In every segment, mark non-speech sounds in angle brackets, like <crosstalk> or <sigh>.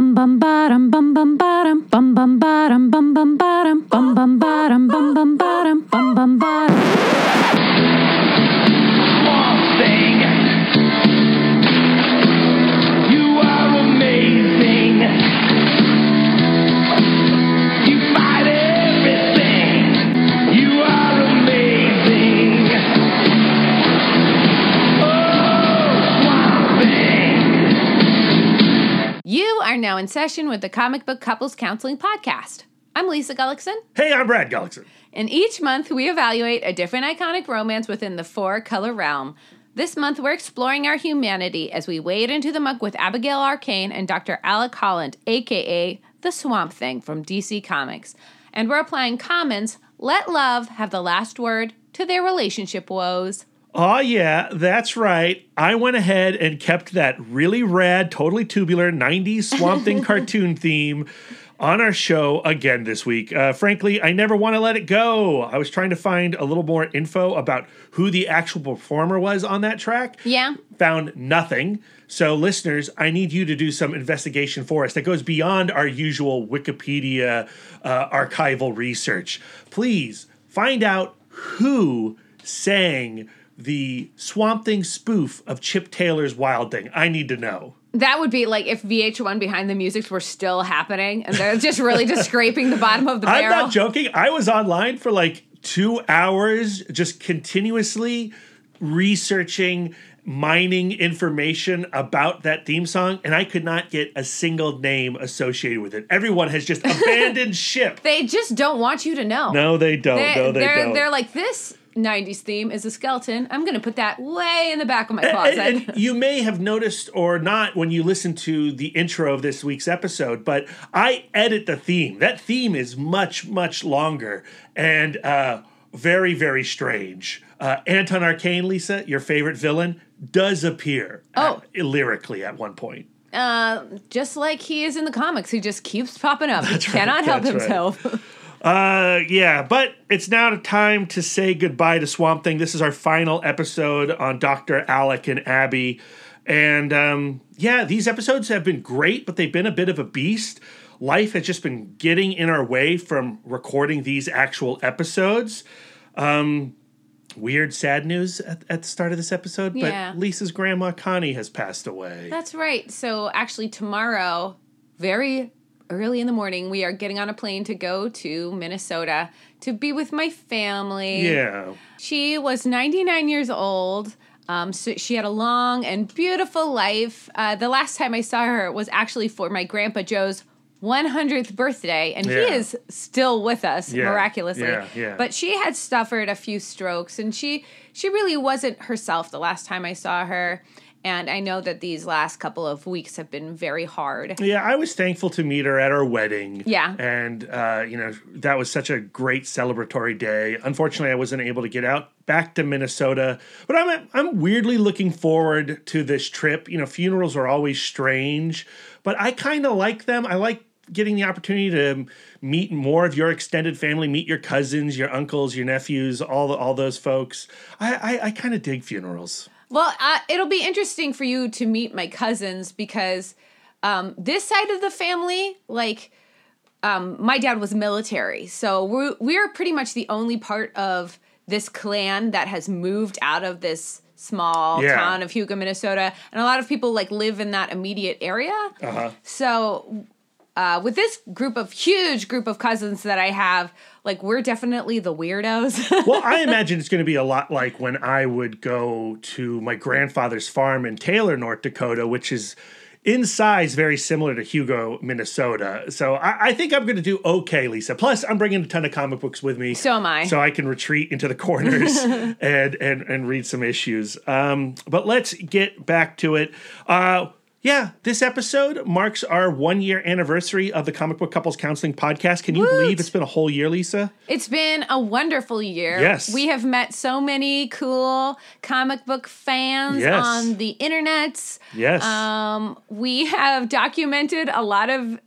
Bum bum bottom bum bum bottom bum bum bottom bum bum bottom bum bum bottom bum bum bottom bum bum bottom. In session with the Comic Book Couples Counseling Podcast. I'm Lisa Gullickson, Hey, I'm Brad Gullickson. and each month we evaluate a different iconic romance within the four color realm. This month we're exploring our humanity as we wade into the muck with Abigail Arcane and Dr. Alec Holland, aka the Swamp Thing from DC Comics. And we're applying Common's Let Love Have the Last Word to their relationship woes. Oh, yeah, that's right. I went ahead and kept that really rad, totally tubular 90s Swamp Thing <laughs> cartoon theme on our show again this week. Uh, frankly, I never want to let it go. I was trying to find a little more info about who the actual performer was on that track. Yeah? Found nothing. So, listeners, I need you to do some investigation for us that goes beyond our usual Wikipedia uh, archival research. Please find out who sang the Swamp Thing spoof of Chip Taylor's Wild Thing. I need to know. That would be like if VH1 behind the musics were still happening and they're just really just scraping the bottom of the I'm not joking. I was online for like two hours, just continuously researching, mining information about that theme song, and I could not get a single name associated with it. Everyone has just <laughs> abandoned ship. They just don't want you to know. No, they don't. They, no, they are don't. they're like this 90s theme is a skeleton. I'm going to put that way in the back of my closet. And, you may have noticed or not when you listen to the intro of this week's episode, but I edit the theme. That theme is much, much longer and uh, very, very strange. Uh, Anton Arcane, Lisa, your favorite villain, does appear Oh. at- lyrically at one point. uh, just like he is in the comics, he just keeps popping up. He right, cannot help that's right. <laughs> Uh, yeah, but it's now time to say goodbye to Swamp Thing. This is our final episode on Dr. Alec and Abby. And um, yeah, these episodes have been great, but they've been a bit of a beast. Life has just been getting in our way from recording these actual episodes. Um, weird, sad news at, at the start of this episode, Yeah. but Lisa's grandma Connie has passed away. That's right. So actually, tomorrow, very early in the morning, we are getting on a plane to go to Minnesota to be with my family. yeah. She was 99 years old. Um, so she had a long and beautiful life. Uh, the last time I saw her was actually for my grandpa Joe's 100th birthday, and Yeah. he is still with us Yeah, miraculously. yeah, yeah. But she had suffered a few strokes, and she she really wasn't herself the last time I saw her. And I know that these last couple of weeks have been very hard. Yeah, I was thankful to meet her at our wedding. Yeah. And, uh, you know, that was such a great celebratory day. Unfortunately, I wasn't able to get out back to Minnesota, but I'm, I'm weirdly looking forward to this trip. You know, funerals are always strange, but I kind of like them. I like getting the opportunity to meet more of your extended family, meet your cousins, your uncles, your nephews, all the, all those folks. I, I, I kind of dig funerals. Well, uh, it'll be interesting for you to meet my cousins because um, this side of the family, like, um, my dad was military, so we're we're pretty much the only part of this clan that has moved out of this small Yeah. town of Hugo, Minnesota, and a lot of people like live in that immediate area. Uh-huh. So uh, with this group of huge group of cousins that I have, like we're definitely the weirdos. <laughs> well, I imagine it's going to be a lot like when I would go to my grandfather's farm in Taylor, North Dakota, which is in size very similar to Hugo, Minnesota. So I, I think I'm going to do okay, Lisa. Plus, I'm bringing a ton of comic books with me. So am I. So I can retreat into the corners <laughs> and, and and read some issues. Um, but let's get back to it. Uh, yeah, this episode marks our one year anniversary of the Comic Book Couples Counseling Podcast. Can you Woot. believe it's been a whole year, Lisa? It's been a wonderful year. Yes. We have met so many cool comic book fans Yes. on the internets. Yes. Um, we have documented a lot of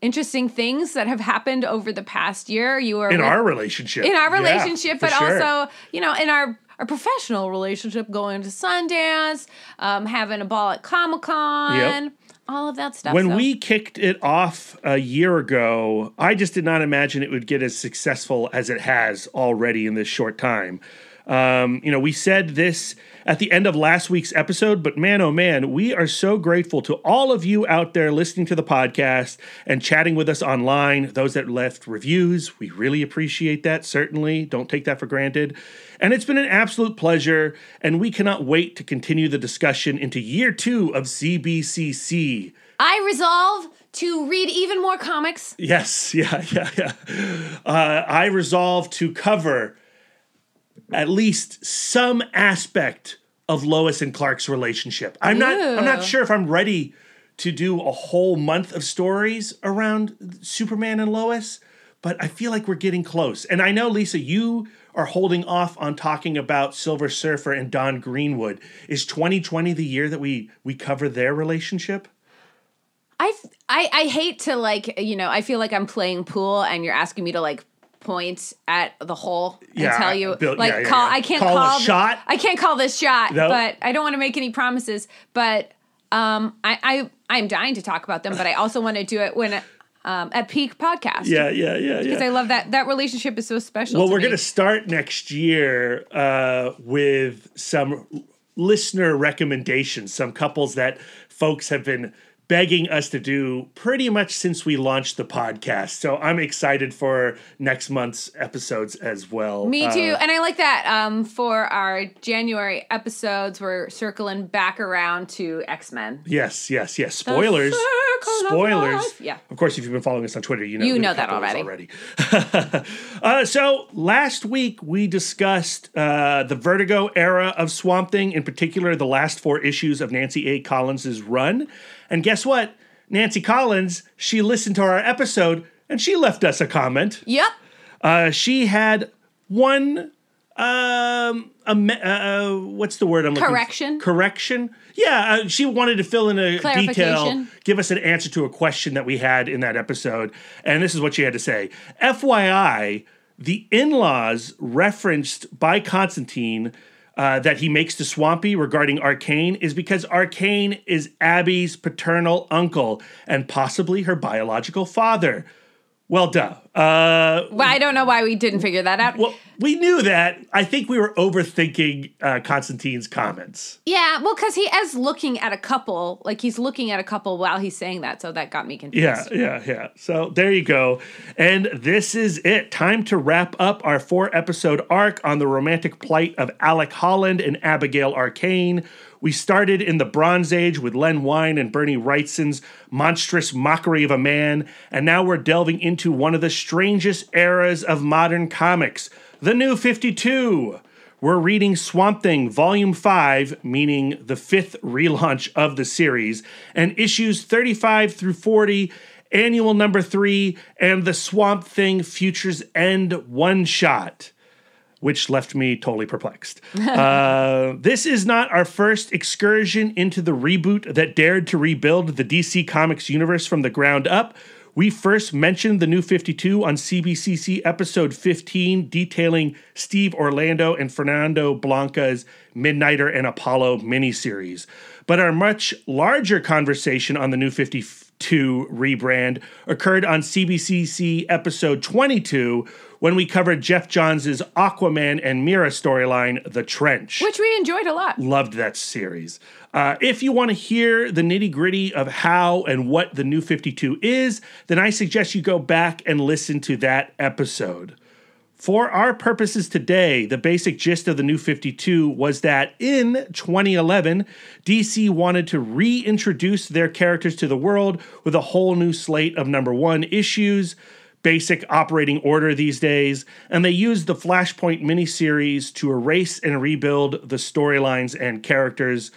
interesting things that have happened over the past year. You were in with- our relationship. in our relationship, for but sure. also, you know, in our our professional relationship, going to Sundance, um, having a ball at Comic Con. Yep. all of that stuff. when we kicked it off a year ago, I just did not imagine it would get as successful as it has already in this short time. Um, you know, we said this at the end of last week's episode, but man, oh man, we are so grateful to all of you out there listening to the podcast and chatting with us online. Those that left reviews, we really appreciate that, certainly. Don't take that for granted. And it's been an absolute pleasure, and we cannot wait to continue the discussion into year two of CBCC. I resolve to read even more comics. Yes, <laughs> yeah, yeah, yeah. Uh, I resolve to cover at least some aspect of Lois and Clark's relationship. I'm not. I'm not sure if I'm ready to do a whole month of stories around Superman and Lois, but I feel like we're getting close. And I know, Lisa, you are holding off on talking about Silver Surfer and Dawn Greenwood. Is 2020 the year that we we cover their relationship? I, I I hate to like you know I feel like I'm playing pool and you're asking me to like point at the hole and Yeah, tell you Bill- like yeah, yeah, call. I can't Call call, a th- shot? I can't call this shot No. but I don't want to make any promises but um I I I'm dying to talk about them but I also want to do it when um at peak podcast Yeah, yeah, yeah, yeah. because I love that that relationship is so special Well, we're going to start next year uh, with some listener recommendations, some couples that folks have been begging us to do pretty much since we launched the podcast. So I'm excited for next month's episodes as well. Me Uh, too. and I like that um, for our January episodes, we're circling back around to X Men. Yes, yes, yes. Spoilers. circle of Spoilers. Yeah. Of course, if you've been following us on Twitter, you know You know that already. already. <laughs> uh, so last week we discussed uh, the Vertigo era of Swamp Thing, in particular the last four issues of Nancy A. Collins's run. And guess what? Nancy Collins, she listened to our episode and she left us a comment. Yep. Uh, she had one um a uh, uh, what's the word I'm looking Correction? correction yeah uh, she wanted to fill in a detail give us an answer to a question that we had in that episode and this is what she had to say FYI the in-laws referenced by Constantine uh, that he makes to Swampy regarding Arcane is because Arcane is Abby's paternal uncle and possibly her biological father. Well, duh. Uh, Well, I don't know why we didn't figure that out. well, we knew that. I think we were overthinking uh, Constantine's comments. yeah, well, because he is looking at a couple, like he's looking at a couple while he's saying that, so that got me confused. Yeah, yeah, yeah. So there you go. And this is it. Time to wrap up our four episode arc on the romantic plight of Alec Holland and Abigail Arcane. We started in the Bronze Age with Len Wein and Bernie Wrightson's monstrous mockery of a man, and now we're delving into one of the strangest eras of modern comics, the New 52. We're reading Swamp Thing Volume 5, meaning the fifth relaunch of the series, and issues 35 through 40, annual number 3, and the Swamp Thing Futures End one shot, which left me totally perplexed. <laughs> uh, this is not our first excursion into the reboot that dared to rebuild the DC Comics universe from the ground up. We first mentioned the new 52 on CBCC episode 15, detailing Steve Orlando and Fernando Blanco's Midnighter and Apollo miniseries. But our much larger conversation on the new 52 rebrand occurred on CBCC episode 22 when we covered Geoff Johns' Aquaman and Mera storyline, The Trench Which we enjoyed a lot. loved that series. Uh, if you want to hear the nitty gritty of how and what the new 52 is, then I suggest you go back and listen to that episode. For our purposes today, the basic gist of the new 52 was that in 2011, DC wanted to reintroduce their characters to the world with a whole new slate of number one issues basic operating order these days, and they used the Flashpoint miniseries to erase and rebuild the storylines and characters.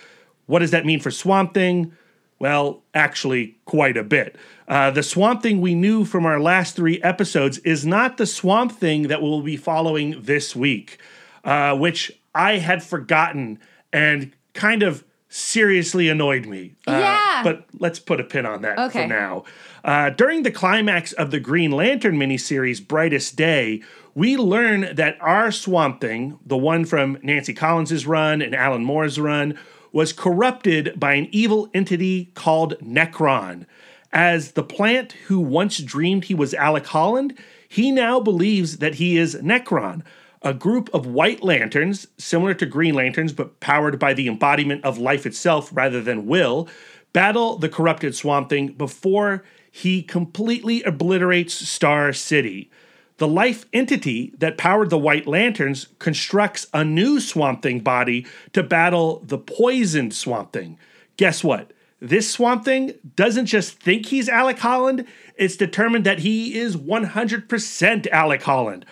What does that mean for Swamp Thing? Well, actually, quite a bit. Uh, the Swamp Thing we knew from our last three episodes is not the Swamp Thing that we'll be following this week, uh, which I had forgotten and kind of seriously annoyed me. Uh, Yeah. But let's put a pin on that Okay. for now. Uh, during the climax of the Green Lantern miniseries, Brightest Day, we learn that our Swamp Thing, the one from Nancy Collins' run and Alan Moore's run, was corrupted by an evil entity called Nekron. As the plant who once dreamed he was Alec Holland, he now believes that he is Nekron, a group of white lanterns, similar to Green Lanterns but powered by the embodiment of life itself rather than will, battle the corrupted Swamp Thing before he completely obliterates Star City. The life entity that powered the White Lanterns constructs a new Swamp Thing body to battle the poisoned Swamp Thing. Guess what? This Swamp Thing doesn't just think he's Alec Holland, it's determined that he is 100% Alec Holland.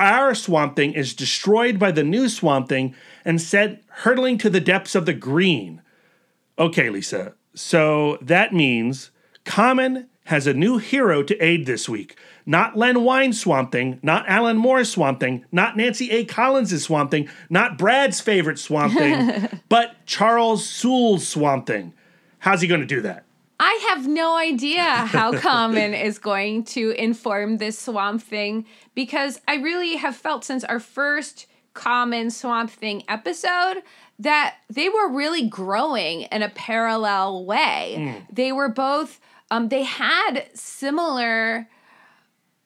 Our Swamp Thing is destroyed by the new Swamp Thing and sent hurtling to the depths of the green. Okay, Lisa, so that means Common has a new hero to aid this week. Not Len Wein Swamp Thing, not Alan Moore's Swamp Thing, not Nancy A. Collins' Swamp Thing, not Brad's favorite Swamp Thing, <laughs> but Charles Soule's Swamp Thing. How's he going to do that? I have no idea how <laughs> Common is going to inform this Swamp Thing because I really have felt since our first Common Swamp Thing episode that they were really growing in a parallel way. Mm. They were both, um, they had similar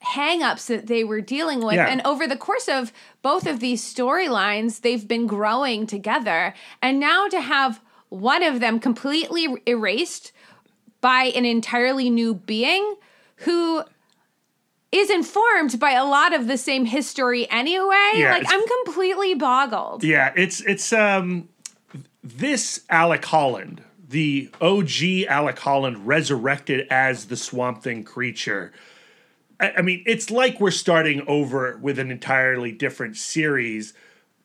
hangups that they were dealing with. Yeah. And over the course of both of these storylines, they've been growing together. And now to have one of them completely erased by an entirely new being who is informed by a lot of the same history anyway. Yeah, like I'm completely boggled. Yeah, it's it's um this Alec Holland, the OG Alec Holland resurrected as the Swamp Thing creature. I, I mean, it's like we're starting over with an entirely different series.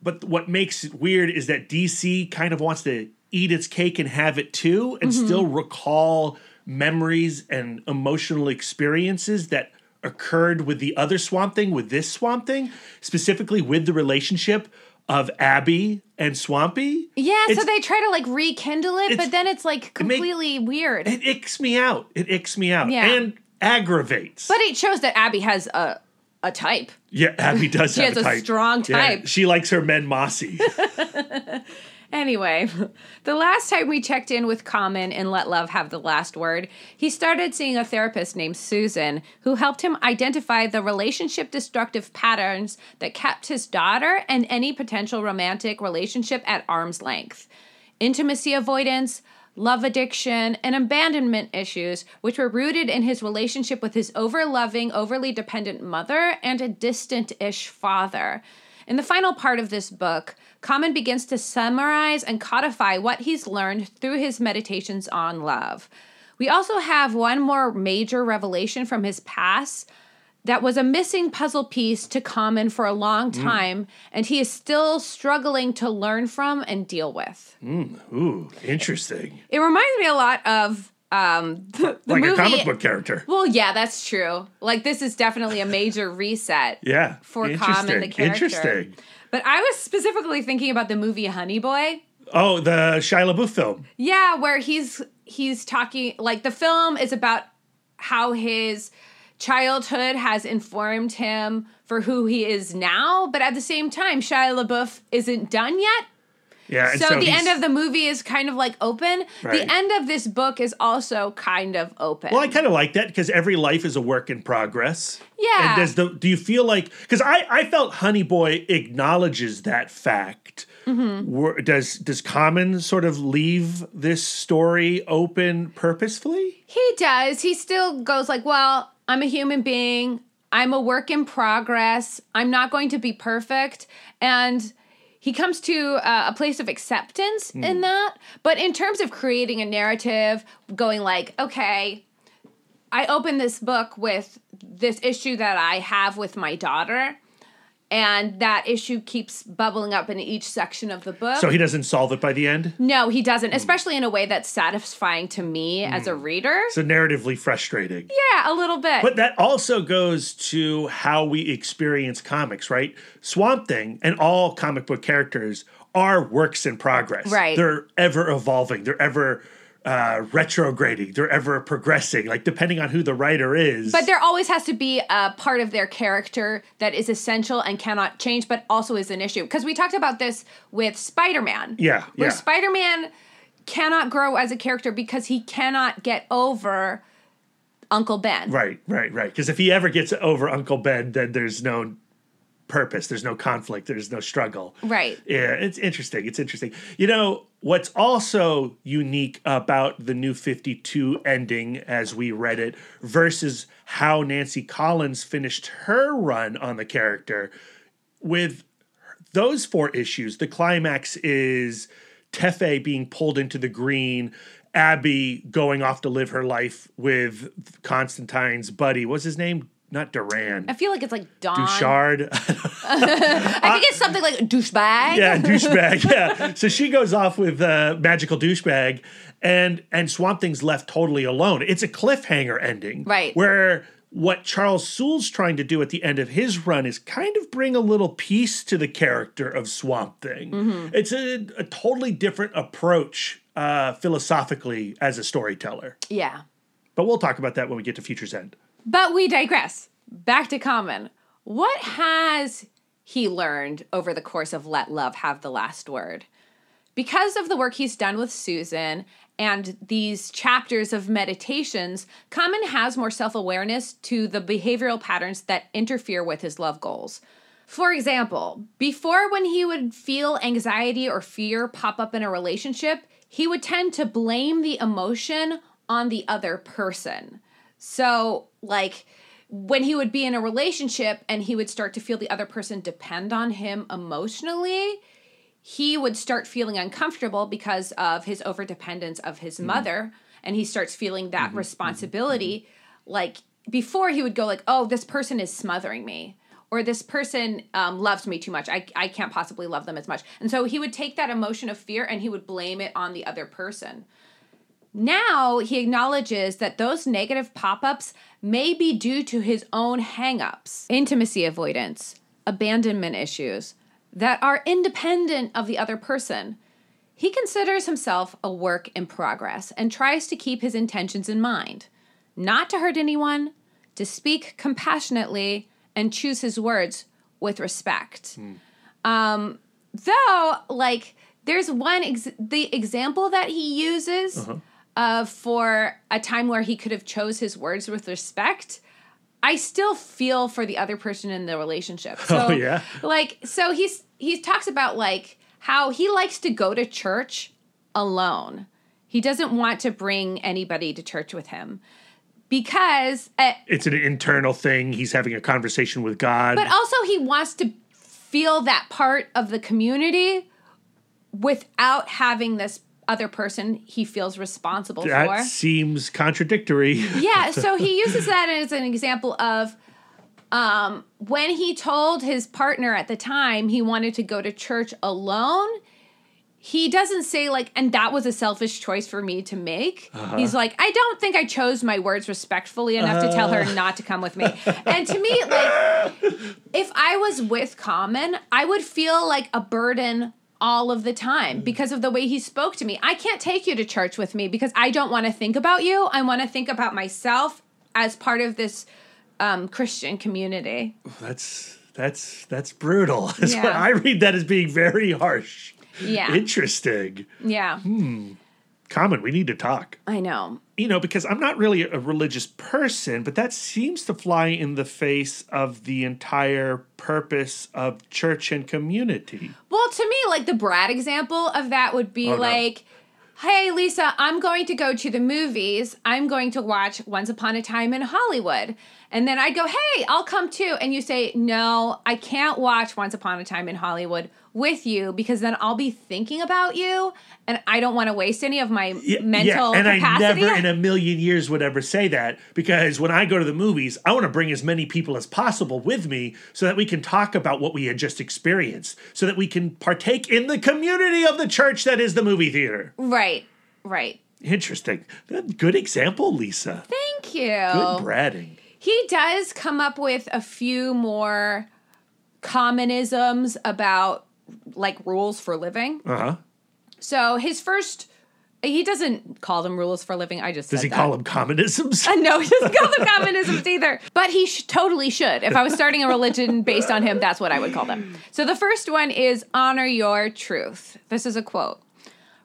But what makes it weird is that DC kind of wants to eat its cake and have it too, and mm-hmm. still recall memories and emotional experiences that occurred with the other Swamp Thing, with this Swamp Thing, specifically with the relationship of Abby and Swampy. Yeah, so they try to like rekindle it, but then it's like make- completely weird. It icks me out. It icks me out. Yeah. And aggravates. but it shows that Abby has a a type. yeah, Abby does <laughs> She has a type. strong Yeah, type. she likes her men mossy. <laughs> Anyway, <laughs> the last time we checked in with Common and Let Love Have the Last Word, he started seeing a therapist named Susan who helped him identify the relationship destructive patterns that kept his daughter and any potential romantic relationship at arm's length. Intimacy avoidance, love addiction, and abandonment issues, which were rooted in his relationship with his overloving, overly dependent mother and a distant ish father. In the final part of this book, Common begins to summarize and codify what he's learned through his meditations on love. We also have one more major revelation from his past that was a missing puzzle piece to Common for a long mm. time, and he is still struggling to learn from and deal with. Mm, ooh, interesting. It reminds me a lot of um, <laughs> the, the like movie. a comic book character. Well, yeah, that's true. Like this is definitely a major reset. <laughs> Yeah. For interesting. Common, the character. Interesting. But I was specifically thinking about the movie Honey Boy. Oh, the Shia LaBeouf film. Yeah, where he's he's talking like the film is about how his childhood has informed him for who he is now, but at the same time, Shia LaBeouf isn't done yet. Yeah. and So, the end of the movie is kind of like open. Right. The end of this book is also kind of open. Well, I kind of like that because every life is a work in progress. Yeah. And does the do you feel like because I I felt Honey Boy acknowledges that fact. Mm-hmm. Does does Common sort of leave this story open purposefully? He does. He still goes like, "Well, I'm a human being. I'm a work in progress. I'm not going to be perfect." And he comes to uh, a place of acceptance in that. But in terms of creating a narrative, going like, "Okay, I open this book with this issue that I have with my daughter." And that issue keeps bubbling up in each section of the book. So he doesn't solve it by the end. no, he doesn't, especially in a way that's satisfying to me as a hmm. reader. So narratively frustrating. Yeah, a little bit. But that also goes to how we experience comics, right? Swamp Thing and all comic book characters are works in progress. Right. They're ever evolving. They're ever uh, retrograding. They're ever progressing. Like depending on who the writer is. But there always has to be a part of their character that is essential and cannot change, but also is an issue. Because we talked about this with Spider Man. Yeah, Where yeah. Spider Man cannot grow as a character because he cannot get over Uncle Ben. Right, right, right. Because if he ever gets over Uncle Ben, then there's no purpose, there's no conflict, there's no struggle. Right. Yeah, it's interesting. It's interesting. You know, what's also unique about the new 52 ending as we read it versus how Nancy Collins finished her run on the character with those four issues, the climax is Tefe being pulled into the green, Abby going off to live her life with Constantine's buddy. What's his name? Not Duran. I feel like it's like Don. Duchard. <laughs> <laughs> I think it's something like douchebag. yeah, douchebag. <laughs> Yeah. So she goes off with uh, magical douchebag, and and Swamp Thing's left totally alone. It's a cliffhanger ending, Right. Where what Charles Soule's trying to do at the end of his run is kind of bring a little piece to the character of Swamp Thing. Mm-hmm. It's a, a totally different approach uh, philosophically as a storyteller. Yeah. But we'll talk about that when we get to Future's End. But we digress. Back to Common. What has he learned over the course of Let Love Have the Last Word? Because of the work he's done with Susan and these chapters of meditations, Common has more self awareness to the behavioral patterns that interfere with his love goals. For example, before when he would feel anxiety or fear pop up in a relationship, he would tend to blame the emotion on the other person. So, like, when he would be in a relationship and he would start to feel the other person depend on him emotionally, he would start feeling uncomfortable because of his overdependence of his mm-hmm. mother. And he starts feeling that mm-hmm. responsibility mm-hmm. like before he would go like oh this person is smothering me or this person um, loves me too much. I, I can't possibly love them as much. And so he would take that emotion of fear and he would blame it on the other person now he acknowledges that those negative pop ups may be due to his own hang ups, intimacy avoidance, abandonment issues that are independent of the other person. He considers himself a work in progress and tries to keep his intentions in mind not to hurt anyone, to speak compassionately, and choose his words with respect. Um, though, like, there's one ex- the example that he uses uh, for a time where he could have chose his words with respect. I still feel for the other person in the relationship. <laughs> So, Oh, yeah? like, so he's he talks about like how he likes to go to church alone. He doesn't want to bring anybody to church with him because uh, It's an internal thing. He's having a conversation with God. but also he wants to feel that part of the community without having this other person he feels responsible that for. That seems contradictory. Yeah, <laughs> so he uses that as an example of um, when he told his partner at the time he wanted to go to church alone. He doesn't say like, and that was a selfish choice for me to make. He's like, I don't think I chose my words respectfully enough to tell her not to come with me. And to me, like, if I was with Common, I would feel like a burden all of the time because of the way he spoke to me. I can't take you to church with me because I don't want to think about you. I want to think about myself as part of this um, Christian community. That's that's that's brutal. <laughs> That's Yeah. I read that as being very harsh. Yeah. Interesting. Yeah, Hmm. Common, we need to talk. I know. You know, because I'm not really a religious person, but that seems to fly in the face of the entire purpose of church and community. Well, to me, like the Brad example of that would be Oh, no. like, hey, Lisa, I'm going to go to the movies. I'm going to watch Once Upon a Time in Hollywood. And then I go, hey, I'll come too. And you say, no, I can't watch Once Upon a Time in Hollywood with you because then I'll be thinking about you and I don't want to waste any of my Yeah, mental and capacity. I never in <laughs> a million years would ever say that because when I go to the movies, I want to bring as many people as possible with me so that we can talk about what we had just experienced, so that we can partake in the community of the church that is the movie theater. right, right. Interesting. Good example, Lisa. Thank you. Good bratting. He does come up with a few more commonisms about like rules for living. Uh huh. So his first, he doesn't call them rules for living. I just Does he that. call them communisms? No, he doesn't call them <laughs> communisms either. But he sh- totally should. If I was starting a religion based on him, that's what I would call them. So the first one is honor your truth. This is a quote.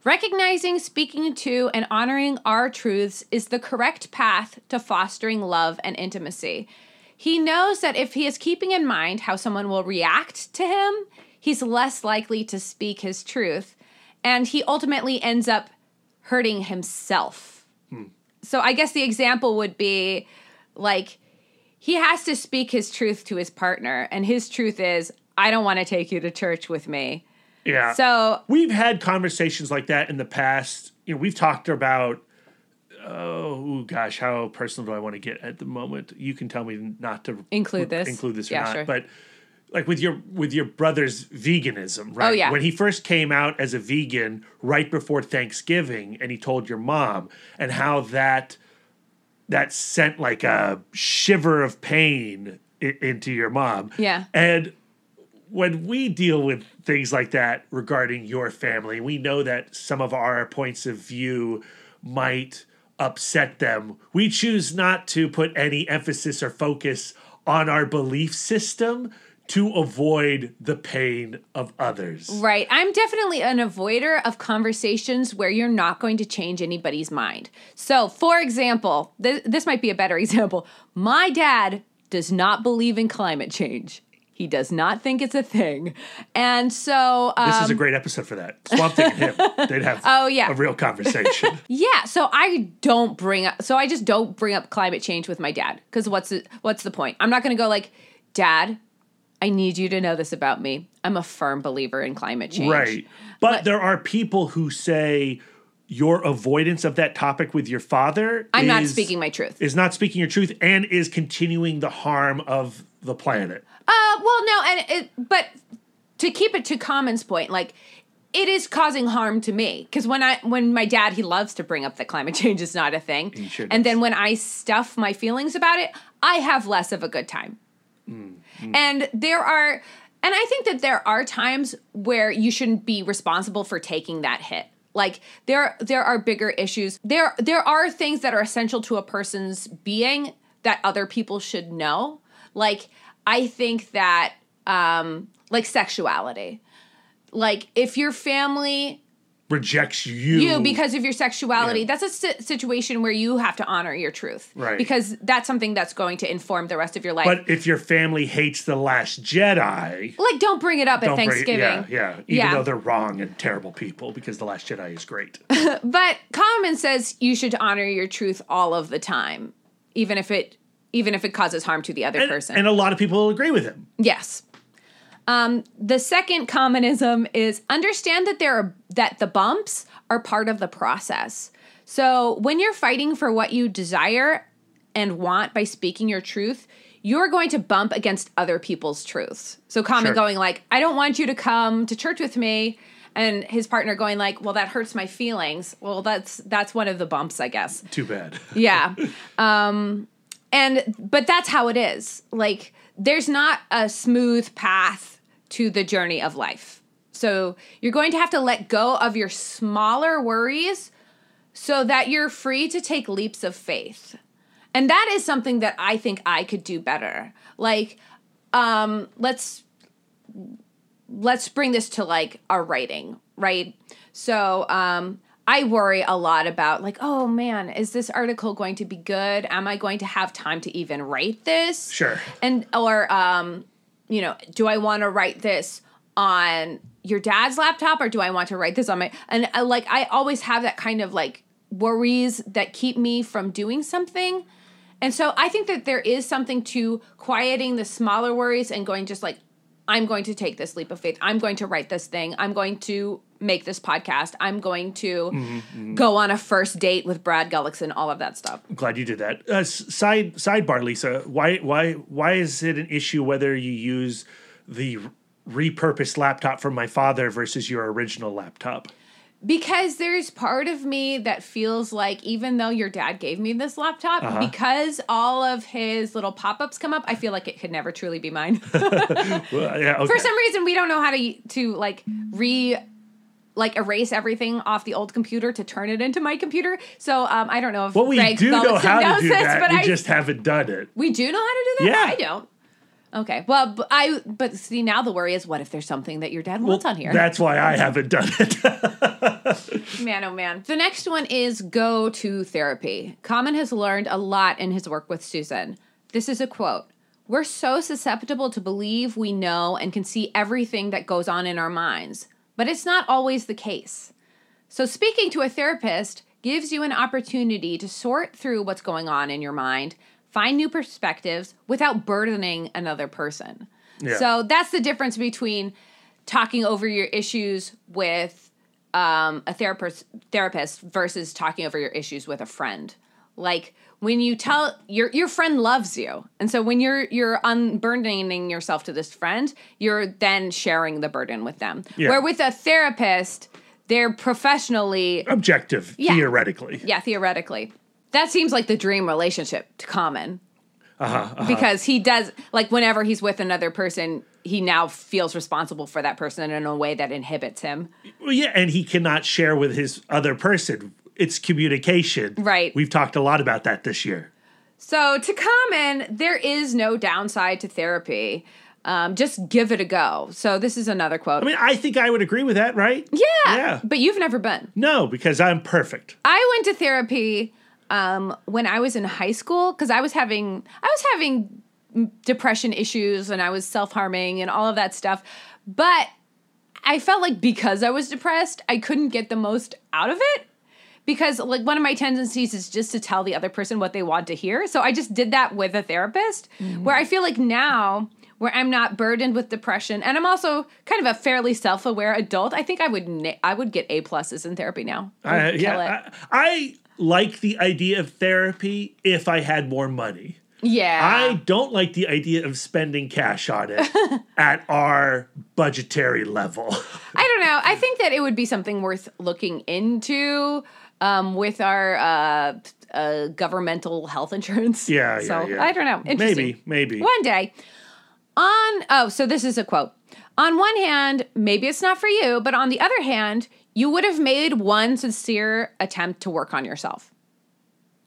Recognizing, speaking to, and honoring our truths is the correct path to fostering love and intimacy. He knows that if he is keeping in mind how someone will react to him, he's less likely to speak his truth, and he ultimately ends up hurting himself. Hmm. So I guess the example would be like he has to speak his truth to his partner, and his truth is, I don't want to take you to church with me. Yeah. So we've had conversations like that in the past. You know, we've talked about oh gosh, how personal do I want to get at the moment? You can tell me not to Include this. include this or Yeah, not, sure. but like with your with your brother's veganism, oh, right? Oh, yeah. When he first came out as a vegan right before Thanksgiving, and he told your mom, and how that that sent like a shiver of pain i- into your mom. Yeah. And when we deal with things like that regarding your family, we know that some of our points of view might upset them. We choose not to put any emphasis or focus on our belief system to avoid the pain of others. Right. I'm definitely an avoider of conversations where you're not going to change anybody's mind. So, for example, th- this might be a better <laughs> example. My dad does not believe in climate change. He does not think it's a thing. And so, um, This is a great episode for that. Swamp Thing and him, they'd have <laughs> Oh, yeah. a real conversation. <laughs> yeah, so I don't bring up so I just don't bring up climate change with my dad cuz what's the, what's the point? I'm not going to go like, "Dad, I need you to know this about me. I'm a firm believer in climate change." Right. But, But- there are people who say your avoidance of that topic with your father I'm not speaking my truth. is not speaking your truth and is continuing the harm of the planet. Uh, well, no, and it, but to keep it to Common's point, like it is causing harm to me because when I when my dad he loves to bring up that climate <laughs> change is not a thing, sure and then when I stuff my feelings about it, I have less of a good time. And there are, and I think that there are times where you shouldn't be responsible for taking that hit. Like there, there are bigger issues. There, there are things that are essential to a person's being that other people should know. Like I think that, um, like sexuality. Like if your family Rejects you. you because of your sexuality Yeah. that's a si- situation where you have to honor your truth Right. because that's something that's going to inform the rest of your life But if your family hates The Last Jedi, like don't bring it up at thanksgiving yeah, yeah. Even Yeah. though they're wrong and terrible people, because The Last Jedi is great. <laughs> but common says you should honor your truth all of the time even if it even if it causes harm to the other and, person and a lot of people will agree with him. Yes. Um, the second commonism is understand that there are that the bumps are part of the process. So when you're fighting for what you desire and want by speaking your truth, you're going to bump against other people's truths. So common Sure. going like, I don't want you to come to church with me. And his partner going like, well, that hurts my feelings. Well, that's that's one of the bumps, I guess Too bad. yeah <laughs> um and but that's how it is. Like there's not a smooth path to the journey of life. So you're going to have to let go of your smaller worries so that you're free to take leaps of faith. And that is something that i think i could do better. Like um let's let's bring this to like our writing, right? So um I worry a lot about like, oh man, is this article going to be good? Am I going to have time to even write this? Sure. And or um, you know, do I want to write this on your dad's laptop or do I want to write this on my and uh, like I always have that kind of like worries that keep me from doing something. And so I think that there is something to quieting the smaller worries and going just like, I'm going to take this leap of faith. I'm going to write this thing. I'm going to make this podcast. I'm going to go on a first date with Brad Gullickson, all of that stuff. I'm glad you did that. Uh, side sidebar, Lisa. Why why why is it an issue whether you use the repurposed laptop from my father versus your original laptop? Because there's part of me that feels like even though your dad gave me this laptop, because all of his little pop-ups come up, I feel like it could never truly be mine. <laughs> Well, yeah, okay. For some reason, we don't know how to to like re like erase everything off the old computer to turn it into my computer. So um, I don't know if well, we Greg do know how to do this, that. but we I just haven't done it. we do know how to do that. Yeah. I don't. Okay. Well, but I but see now the worry is what if there's something that your dad wants on here? That's why I haven't done it. <laughs> Man, oh man. The next one is go to therapy. Common has learned a lot in his work with Susan. This is a quote We're so susceptible to believe we know and can see everything that goes on in our minds, but it's not always the case. So, speaking to a therapist gives you an opportunity to sort through what's going on in your mind, find new perspectives without burdening another person. Yeah. So, that's the difference between talking over your issues with um, a therapist therapist versus talking over your issues with a friend. Like when you tell your your friend loves you, and so when you're you're unburdening yourself to this friend, you're then sharing the burden with them. Yeah. Where with a therapist, they're professionally, Objective, Yeah. theoretically. yeah, theoretically. That seems like the dream relationship to Common. Uh-huh, Because he does like whenever he's with another person, he now feels responsible for that person in a way that inhibits him. Well, yeah, and he cannot share with his other person. It's communication. Right. We've talked a lot about that this year. So, to Common, there is no downside to therapy. Um, just give it a go. So, this is another quote. I mean, I think I would agree with that, right? yeah, Yeah. but you've never been. No, because I'm perfect. I went to therapy um, when I was in high school because I was having I was having depression issues and I was self harming and all of that stuff. But I felt like because I was depressed, I couldn't get the most out of it. Because like one of my tendencies is just to tell the other person what they want to hear. So I just did that with a therapist. Where I feel like now where I'm not burdened with depression and I'm also kind of a fairly self-aware adult, I think I would na- I would get A pluses in therapy now. I I, yeah, I, I like the idea of therapy if I had more money. Yeah. I don't like the idea of spending cash on it <laughs> at our budgetary level. I don't know. I think that it would be something worth looking into um, with our uh, uh, governmental health <laughs> insurance. Yeah, So yeah. I don't know. Maybe, maybe. One day. On oh, so this is a quote. On one hand, maybe it's not for you, but on the other hand, you would have made one sincere attempt to work on yourself.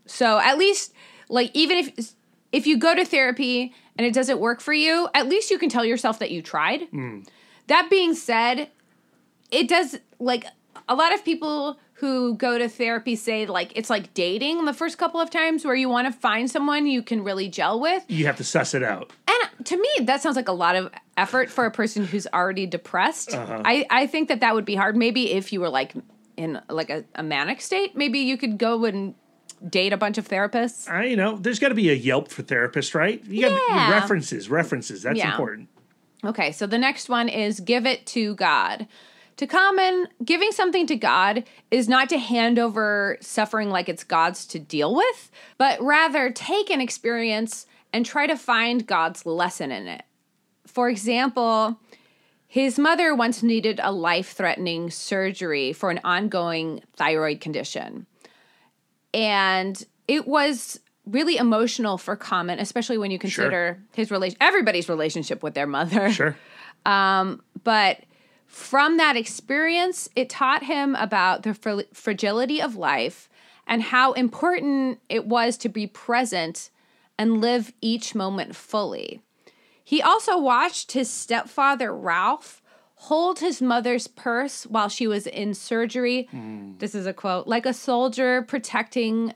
So at least like even if if you go to therapy and it doesn't work for you, at least you can tell yourself that you tried. Mm. That being said, it does like a lot of people who go to therapy say like it's like dating the first couple of times where you want to find someone you can really gel with. You have to suss it out. And to me, that sounds like a lot of effort for a person who's already depressed. Uh-huh. I, I think that that would be hard. Maybe if you were like in like a, a manic state, maybe you could go and date a bunch of therapists. I, you know, there's got to be a Yelp for therapists, right? You got Yeah. references, references. That's Yeah. important. Okay, so the next one is give it to God. To common, giving something to God is not to hand over suffering like it's God's to deal with, but rather take an experience and try to find God's lesson in it. For example, his mother once needed a life threatening surgery for an ongoing thyroid condition. And it was really emotional for Common, especially when you consider his relation everybody's relationship with their mother. Sure. <laughs> Um, but from that experience, it taught him about the fr- fragility of life and how important it was to be present and live each moment fully. He also watched his stepfather, Ralph, hold his mother's purse while she was in surgery. Hmm. This is a quote like a soldier protecting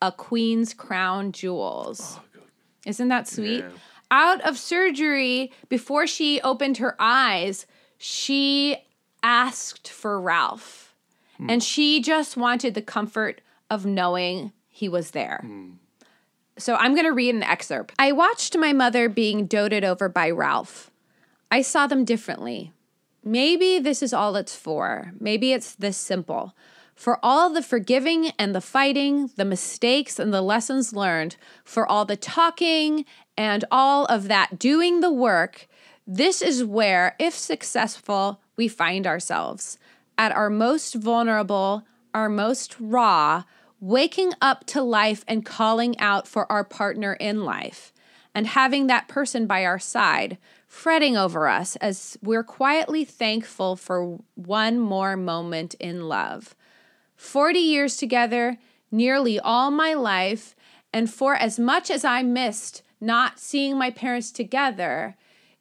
a queen's crown jewels. Oh, Isn't that sweet? Yeah. Out of surgery, before she opened her eyes, she asked for Ralph. Hmm. And she just wanted the comfort of knowing he was there. Hmm. So I'm going to read an excerpt. I watched my mother being doted over by Ralph. I saw them differently. Maybe this is all it's for. Maybe it's this simple. For all the forgiving and the fighting, the mistakes and the lessons learned, for all the talking and all of that doing the work, this is where, if successful, we find ourselves at our most vulnerable, our most raw, waking up to life and calling out for our partner in life, and having that person by our side, fretting over us as we're quietly thankful for one more moment in love. 40 years together, nearly all my life, and for as much as I missed not seeing my parents together,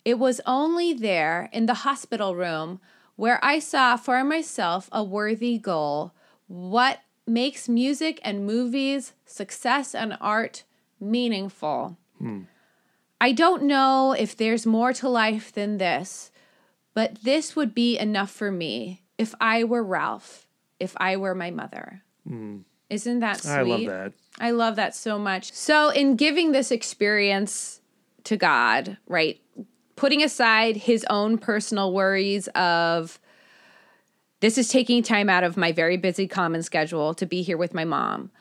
it was only there in the hospital room where I saw for myself a worthy goal. What makes music and movies, success and art meaningful? Hmm. I don't know if there's more to life than this, but this would be enough for me if I were Ralph, if I were my mother. Hmm. Isn't that sweet? I love that. I love that so much. So, in giving this experience to God, right, putting aside his own personal worries of this is taking time out of my very busy common schedule to be here with my mom.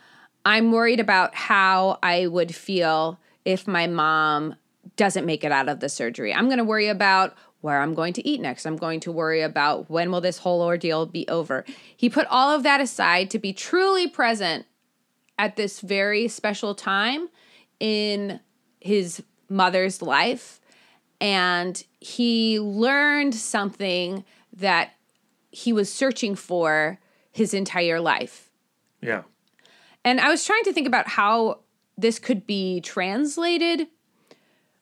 I'm worried about how I would feel if my mom doesn't make it out of the surgery. I'm going to worry about where I'm going to eat next. I'm going to worry about when will this whole ordeal be over. He put all of that aside to be truly present at this very special time in his mother's life and he learned something that he was searching for his entire life. Yeah. And I was trying to think about how this could be translated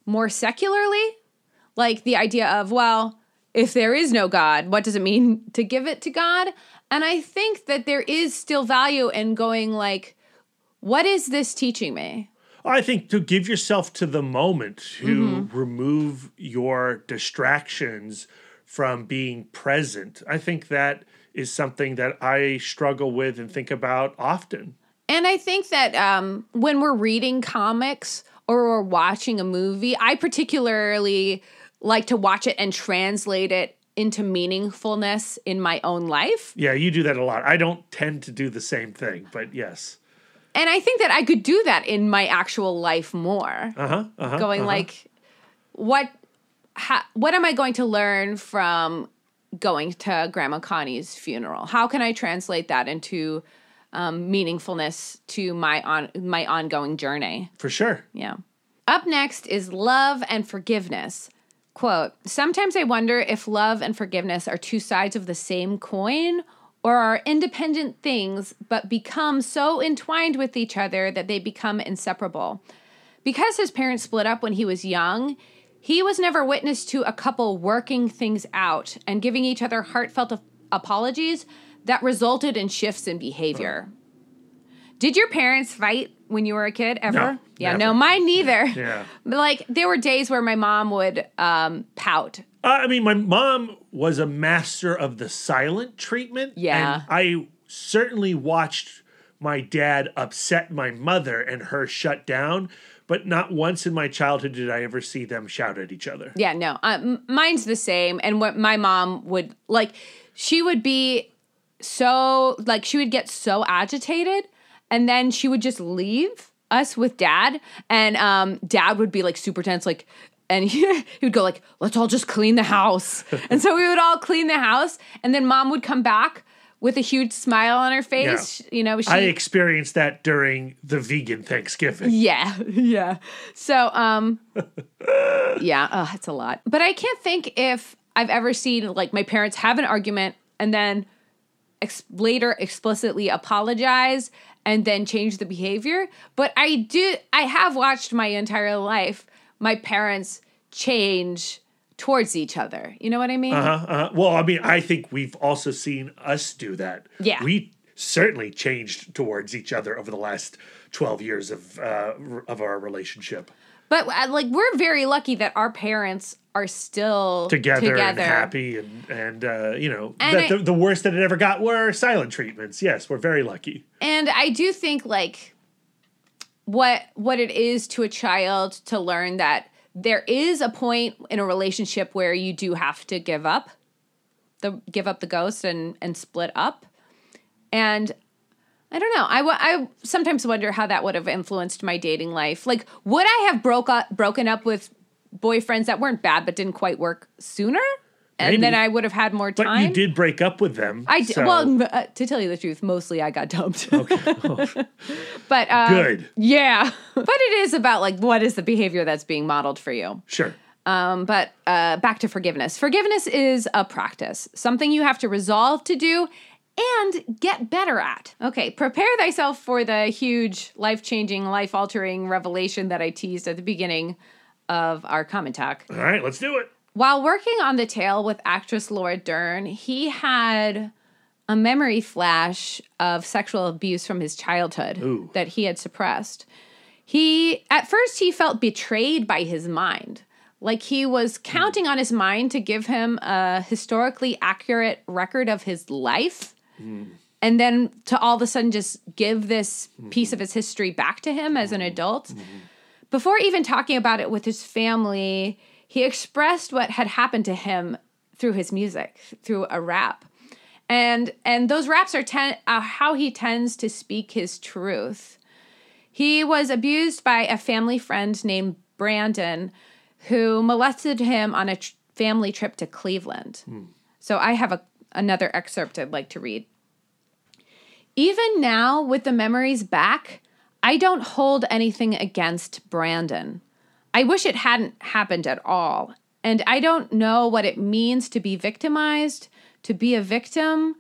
more secularly. Like the idea of, well, if there is no God, what does it mean to give it to God? And I think that there is still value in going like, what is this teaching me? I think to give yourself to the moment, to remove your distractions from being present, I think that is something that I struggle with and think about often. And I think that um, when we're reading comics or we're watching a movie, I particularly like to watch it and translate it into meaningfulness in my own life. Yeah, you do that a lot. I don't tend to do the same thing, but yes. And I think that I could do that in my actual life more. Uh huh. Uh huh. going like, what, ha, what am I going to learn from going to Grandma Connie's funeral? How can I translate that into um, meaningfulness to my on my ongoing journey? for sure. Yeah. Up next is love and forgiveness. Quote Sometimes I wonder if love and forgiveness are two sides of the same coin or are independent things but become so entwined with each other that they become inseparable. Because his parents split up when he was young, he was never witness to a couple working things out and giving each other heartfelt ap- apologies that resulted in shifts in behavior. Did your parents fight when you were a kid ever? No, yeah, never. no, mine neither. Yeah. But like there were days where my mom would um, pout. Uh, I mean, my mom was a master of the silent treatment. Yeah. And I certainly watched my dad upset my mother and her shut down, but not once in my childhood did I ever see them shout at each other. Yeah, no, uh, mine's the same. And what my mom would like, she would be so like she would get so agitated, and then she would just leave us with dad, and um, dad would be like super tense, like. And he, <laughs> he would go like, "Let's all just clean the house," <laughs> and so we would all clean the house, and then mom would come back with a huge smile on her face. You know, she, I experienced that during the vegan Thanksgiving. yeah, <laughs> yeah. So, um, yeah, uh, it's a lot. But I can't think if I've ever seen like my parents have an argument and then ex- later explicitly apologize and then change the behavior. But I do, I have watched my entire life my parents change towards each other. You know what I mean? Uh-huh, uh-huh. Well, I mean, I think we've also seen us do that. Yeah. We certainly changed towards each other over the last 12 years of uh, of our relationship. But uh, like, we're very lucky that our parents are still Together, and happy and and uh, you know And that I- the, the worst that it ever got were silent treatments. Yes, we're very lucky. And I do think like what what it is to a child to learn that there is a point in a relationship where you do have to give up the give up the ghost and and split up. And I don't know. I, I sometimes wonder how that would have influenced my dating life. Like, would I have broke up, broken up with boyfriends that weren't bad but didn't quite work sooner? And then I would have had more time. But you did break up with them. I did. so- Well, uh, to tell you the truth, mostly I got dumped. Okay. <laughs> <laughs> but uh, good. yeah, but it is about like what is the behavior that's being modeled for you. Sure. Um, but uh, back to forgiveness. Forgiveness is a practice, something you have to resolve to do, and get better at. Okay, prepare thyself for the huge, life changing, life altering revelation that I teased at the beginning of our comment talk. All right, let's do it. While working on the tale with actress Laura Dern, he had a memory flash of sexual abuse from his childhood Ooh. that he had suppressed. He at first he felt betrayed by his mind. Like he was counting on his mind to give him a historically accurate record of his life. Hmm. And then to all of a sudden just give this piece of his history back to him as an hmm. adult. Hmm. Before even talking about it with his family, he expressed what had happened to him through his music, through a rap. And and those raps are ten, uh, how he tends to speak his truth. He was abused by a family friend named Brandon who molested him on a tr- family trip to Cleveland. So I have a, another excerpt I'd like to read. Even now, with the memories back, I don't hold anything against Brandon. I wish it hadn't happened at all. And I don't know what it means to be victimized, to be a victim,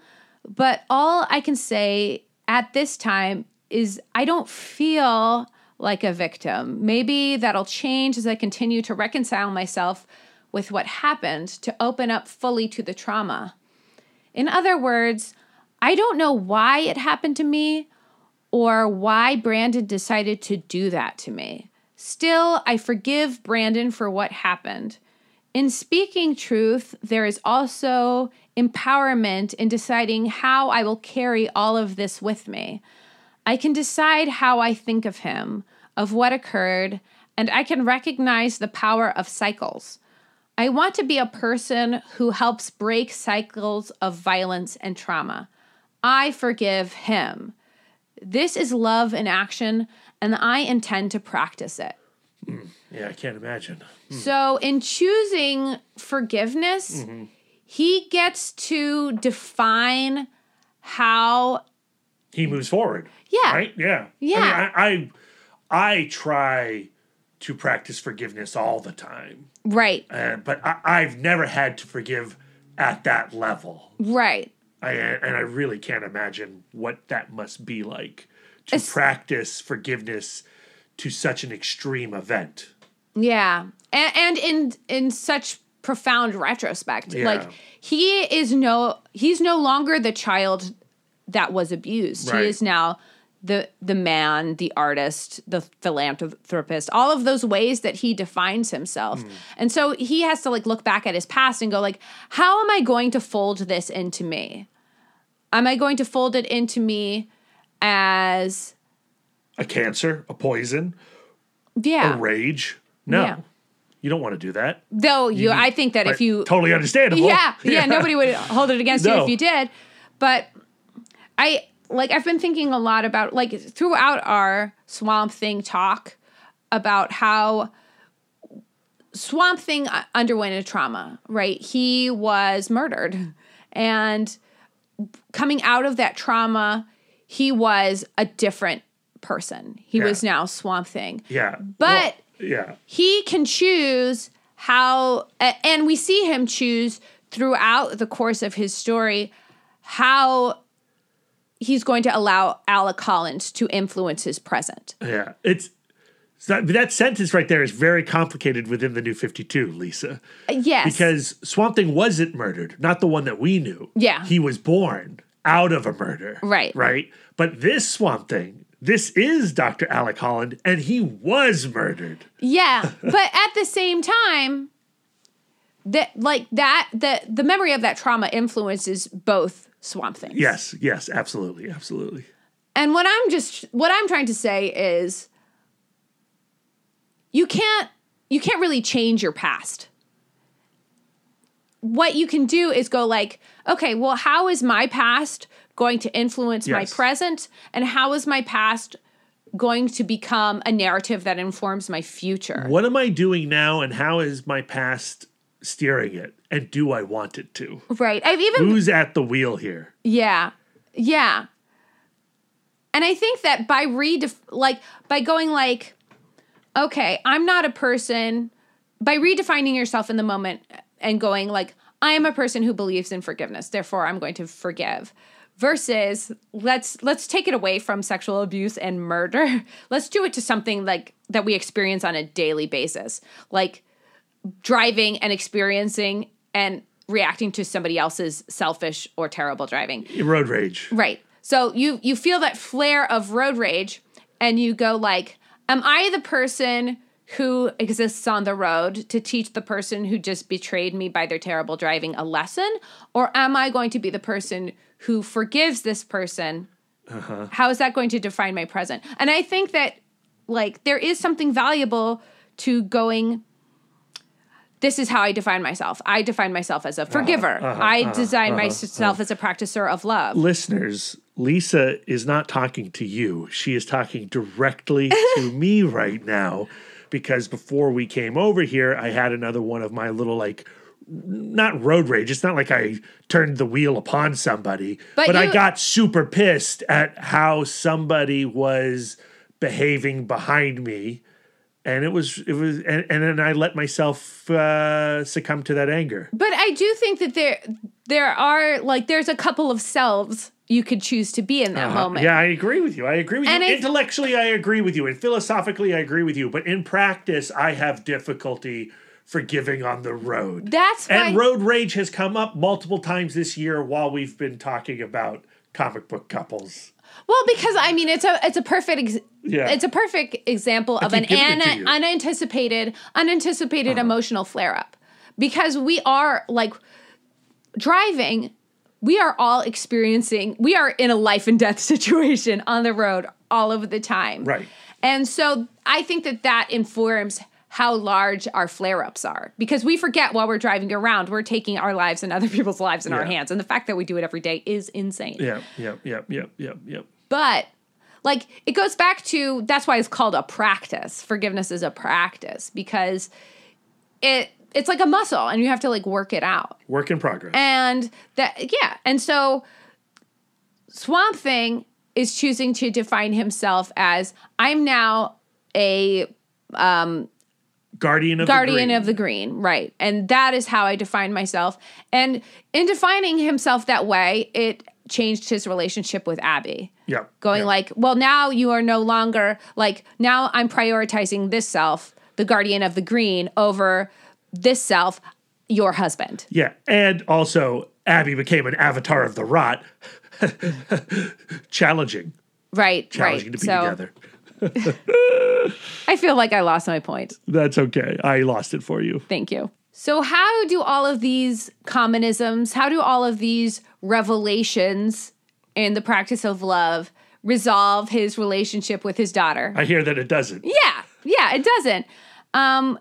but all I can say at this time is I don't feel like a victim. Maybe that'll change as I continue to reconcile myself with what happened to open up fully to the trauma. In other words, I don't know why it happened to me or why Brandon decided to do that to me. Still, I forgive Brandon for what happened. In speaking truth, there is also empowerment in deciding how I will carry all of this with me. I can decide how I think of him, of what occurred, and I can recognize the power of cycles. I want to be a person who helps break cycles of violence and trauma. I forgive him. This is love in action, and I intend to practice it. Hmm. Yeah, I can't imagine. Hmm. So, in choosing forgiveness, mm-hmm. he gets to define how He moves forward. Yeah. Right? Yeah. Yeah. I, mean, I, I I try to practice forgiveness all the time. right, Uh, but I, I've never had to forgive at that level. right. I, and I really can't imagine what that must be like to It's- practice forgiveness to such an extreme event. Yeah. And, and in in such profound retrospect. Yeah. Like he is no he's no longer the child that was abused. Right. He is now the the man, the artist, the philanthropist, all of those ways that he defines himself. Hmm. And so he has to like look back at his past and go like, how am I going to fold this into me? Am I going to fold it into me as A cancer, a poison, yeah. a rage. No, Yeah. you don't want to do that. Though you I think that if you totally understandable. Yeah, <laughs> yeah, nobody would hold it against you if you did. But I like I've been thinking a lot about like throughout our Swamp Thing talk about how Swamp Thing underwent a trauma, right? He was murdered and coming out of that trauma, he was a different person. He Yeah. was now Swamp Thing Yeah. But- Well, yeah. he can choose how and we see him choose throughout the course of his story how he's going to allow Alec Collins to influence his present. Yeah. It's so that, that sentence right there is very complicated within the new 52, Lisa. Uh, yes. Because Swamp Thing wasn't murdered, not the one that we knew. Yeah. He was born out of a murder. Right. Right. But this Swamp Thing, this is Dr. Alec Holland, and he was murdered. yeah, but at the same time that like that the the memory of that trauma influences both swamp things. Yes, yes, absolutely, absolutely. And what I'm just what I'm trying to say is you can't you can't really change your past. What you can do is go like, okay, well how is my past going to influence my present and how is my past going to become a narrative that informs my future? What am I doing now, and how is my past steering it? And do I want it to? Right. I've even Who's at the wheel here? Yeah. Yeah. And I think that by redef like by going like okay, I'm not a person by redefining yourself in the moment and going like I am a person who believes in forgiveness, therefore I'm going to forgive. Versus let's let's take it away from sexual abuse and murder. <laughs> Let's do it to something like that we experience on a daily basis. Like driving and experiencing and reacting to somebody else's selfish or terrible driving. Road rage. Right. So you you feel that flare of road rage and you go like, am I the person who exists on the road to teach the person who just betrayed me by their terrible driving a lesson or am I going to be the person who forgives this person? Uh-huh. How is that going to define my present? And I think that like there is something valuable to going this is how I define myself. I define myself as a uh-huh. forgiver. Uh-huh. I design myself as a practicer of love. Listeners, Lisa is not talking to you. She is talking directly <laughs> to me right now because before we came over here, I had another one of my little like not road rage. It's not like I turned the wheel upon somebody, But but, I got super pissed at how somebody was behaving behind me. And it was, it was, and, and then I let myself uh, succumb to that anger. But I do think that there there are like there's a couple of selves you could choose to be in that moment. Uh-huh. Yeah, I agree with you. I agree with And you. I- Intellectually, I agree with you. And philosophically, I agree with you. But in practice, I have difficulty forgiving on the road. That's and road rage has come up multiple times this year while we've been talking about comic book couples. Well, because I mean, it's a it's a perfect ex- Yeah. it's a perfect example of an keep giving it to ana- you. Uh-huh. unanticipated unanticipated emotional flare up, because we are like driving. We are all experiencing. We are in a life and death <laughs> situation on the road all of the time. Right. And so I think that that informs how large our flare ups are because we forget while we're driving around, we're taking our lives and other <laughs> people's lives in our hands. And the fact that we do it every day is insane. Yeah, yeah, yeah, yeah, yeah, yeah. But like it goes back to that's why it's called a practice. Forgiveness is a practice because it it's like a muscle and you have to like work it out. Work in progress. And that yeah, and so Swamp Thing is choosing to define himself as I'm now a um, Guardian of guardian the of the green, right? And that is how I define myself. And in defining himself that way, it changed his relationship with Abby. Yeah. Going yeah. like, well, now you are no longer like now I'm prioritizing this self, the guardian of the green, over this self, your husband. Yeah, and also Abby became an avatar of the rot. <laughs> challenging, Right, challenging right. to be so together. I feel like I lost my point. That's okay. I lost it for you. Thank you. So, how do all of these commonisms, how do all of these revelations in the practice of love resolve his relationship with his daughter? I hear that it doesn't. Yeah, yeah, it doesn't. Um,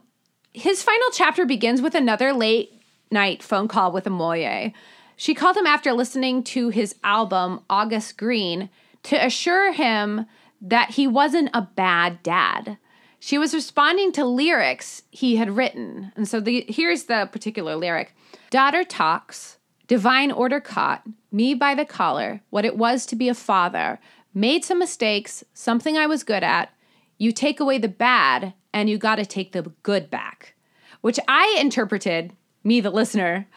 his final chapter begins with another late night phone call with Omoye. She called him after listening to his album, August Greene, to assure him that he wasn't a bad dad. She was responding to lyrics he had written. And so the, here's the particular lyric Daughter talks, divine order caught, me by the collar, what it was to be a father, made some mistakes, something I was good at. You take away the bad, and you got to take the good back. Which I interpreted, me, the listener,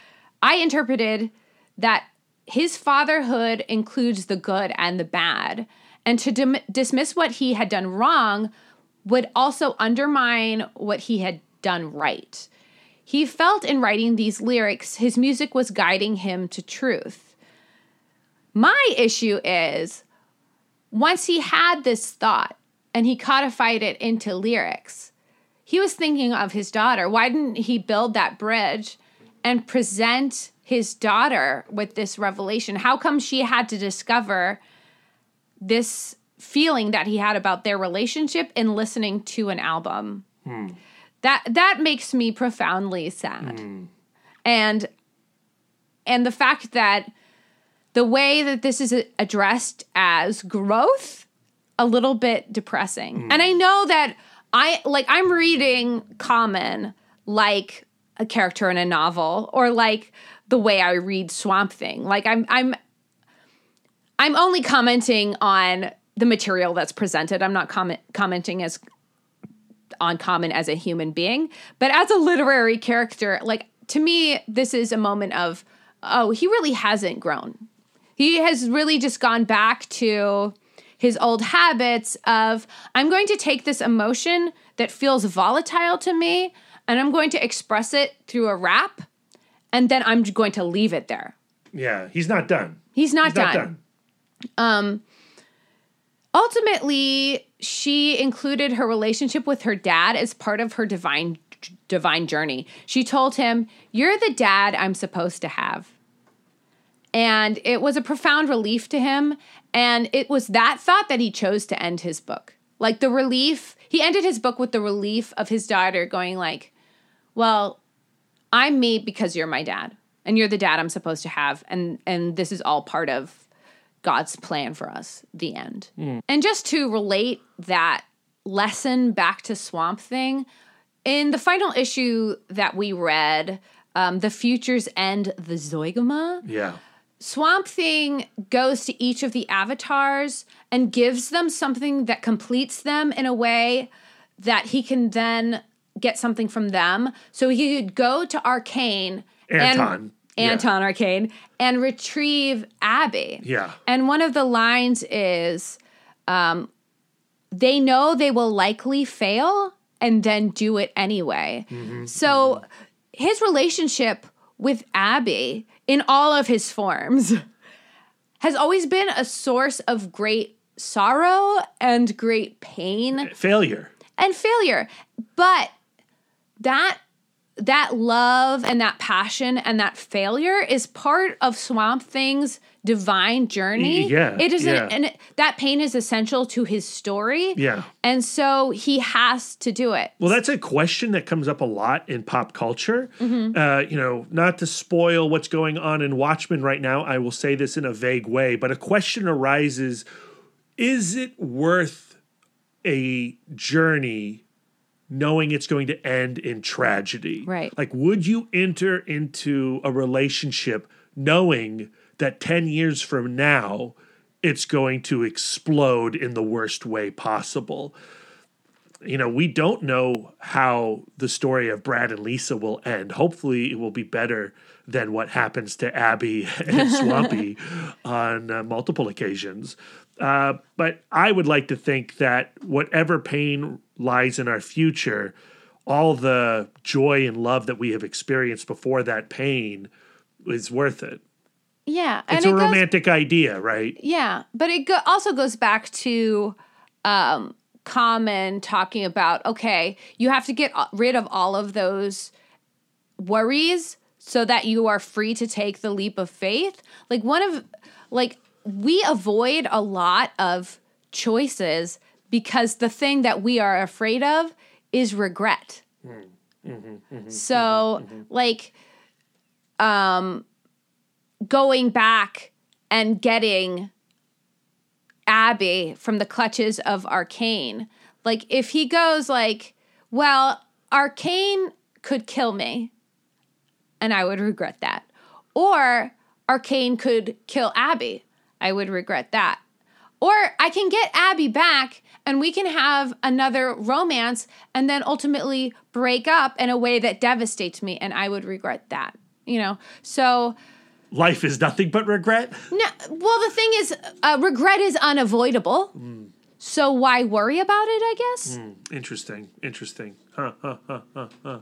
I interpreted that his fatherhood includes the good and the bad. And to dim- dismiss what he had done wrong would also undermine what he had done right. He felt in writing these lyrics, his music was guiding him to truth. My issue is once he had this thought and he codified it into lyrics, he was thinking of his daughter. Why didn't he build that bridge and present his daughter with this revelation? How come she had to discover this feeling that he had about their relationship in listening to an album? Hmm. That that makes me profoundly sad. Hmm. And and the fact that the way that this is addressed as growth a little bit depressing. Hmm. And I know that I like I'm reading Common like a character in a novel or like the way I read Swamp Thing. Like I'm I'm I'm only commenting on the material that's presented. I'm not comment, commenting as on Common as a human being, but as a literary character, like to me this is a moment of oh, he really hasn't grown He has really just gone back to his old habits of I'm going to take this emotion that feels volatile to me and I'm going to express it through a rap and then I'm going to leave it there. Yeah, he's not done. He's not, He's not done. Done. Ultimately, she included her relationship with her dad as part of her divine divine journey. She told him, "You're the dad I'm supposed to have." And it was a profound relief to him, and it was that thought that he chose to end his book. Like the relief, he ended his book with the relief of his daughter going like, "Well, I'm me because you're my dad, and you're the dad I'm supposed to have, and and this is all part of God's plan for us, the end. And just to relate that lesson back to Swamp Thing, in the final issue that we read, um, The Future's End, The Zoigama, Yeah. Swamp Thing goes to each of the avatars and gives them something that completes them in a way that he can then get something from them. So he could go to Arcane Anton. and Yeah. Anton Arcane and retrieve Abby. Yeah. And one of the lines is um, they know they will likely fail and then do it anyway. So his relationship with Abby in all of his forms has always been a source of great sorrow and great pain Failure. and failure. But that that love and that passion and that failure is part of Swamp Thing's divine journey. Yeah, It is yeah. an, and that pain is essential to his story. Yeah. And so he has to do it. Well, that's a question that comes up a lot in pop culture. Mm-hmm. Uh, you know, not to spoil what's going on in Watchmen right now, I will say this in a vague way, but a question arises is it worth a journey knowing it's going to end in tragedy? Right. Like, would you enter into a relationship knowing that 10 years from now, it's going to explode in the worst way possible? you know, we don't know how the story of Brad and Lisa will end. Hopefully, it will be better than what happens to Abby <laughs> and Swampy <laughs> on uh, multiple occasions. Uh, but I would like to think that whatever pain lies in our future, all the joy and love that we have experienced before that pain is worth it. Yeah. It's a it goes, romantic idea, right? Yeah, but it go- also goes back to um, Common talking about okay, you have to get rid of all of those worries so that you are free to take the leap of faith. Like one of like we avoid a lot of choices because the thing that we are afraid of is regret. so like um going back and getting Abby from the clutches of Arcane. Like if he goes like, well, Arcane could kill me and I would regret that. Or Arcane could kill Abby. I would regret that. Or I can get Abby back and we can have another romance and then ultimately break up in a way that devastates me and I would regret that. You know? So Life is nothing but regret. no, well, the thing is, uh, regret is unavoidable. So why worry about it? I guess. Interesting. Interesting. Huh, huh, huh, huh, huh.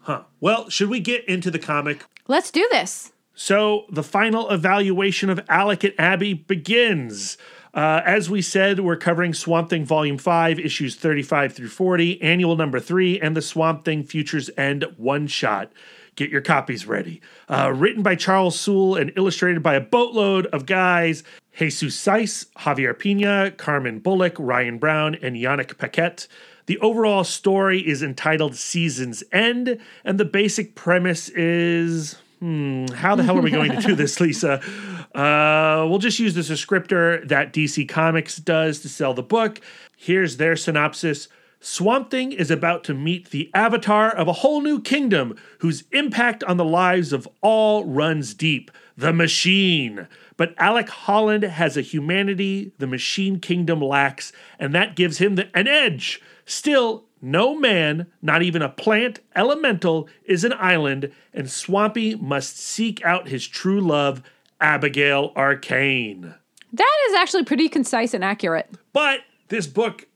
Huh. Well, should we get into the comic? Let's do this. So the final evaluation of Alec Abby begins. Uh, as we said, we're covering Swamp Thing Volume 5, issues 35 through 40, annual number 3, and the Swamp Thing Futures End one shot. Get your copies ready. Uh, written by Charles Soule and illustrated by a boatload of guys Jesus Saiz, Javier Pina, Carmen Bullock, Ryan Browne, and Yanick Paquette. The overall story is entitled Season's End, and the basic premise is hmm, how the hell are we going to do this, Lisa? <laughs> Uh, we'll just use the descriptor that DC Comics does to sell the book. Here's their synopsis. Swamp Thing is about to meet the avatar of a whole new kingdom whose impact on the lives of all runs deep the machine. But Alec Holland has a humanity the machine kingdom lacks, and that gives him the, an edge. Still, no man, not even a plant elemental, is an island, and Swampy must seek out his true love, Abigail Arcane. That is actually pretty concise and accurate. But this book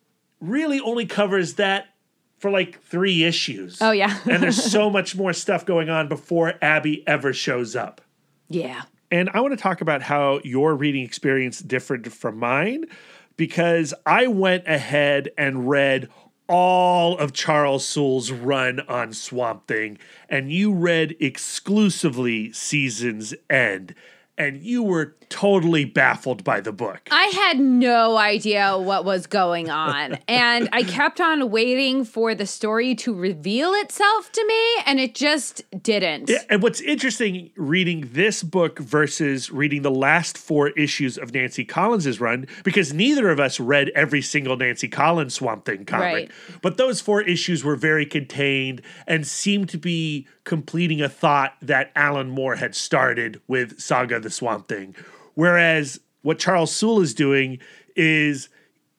really only covers that for like three issues. Oh, yeah. <laughs> and there's so <laughs> much more stuff going on before Abby ever shows up. Yeah. And I want to talk about how your reading experience differed from mine because I went ahead and read all of Charles Soule's run on Swamp Thing, and you read exclusively Season's End, and you were totally baffled by the book. I had no idea what was going <laughs> on. and I kept on waiting for the story to reveal itself to me, and it just didn't. Yeah, and what's interesting reading this book versus reading the last four issues of Nancy Collins's run, because neither of us read every single Nancy Collins Swamp Thing comic, Right. but those four issues were very contained and seemed to be completing a thought that Alan Moore had started with Saga the Swamp Thing. Whereas what Charles Soule is doing is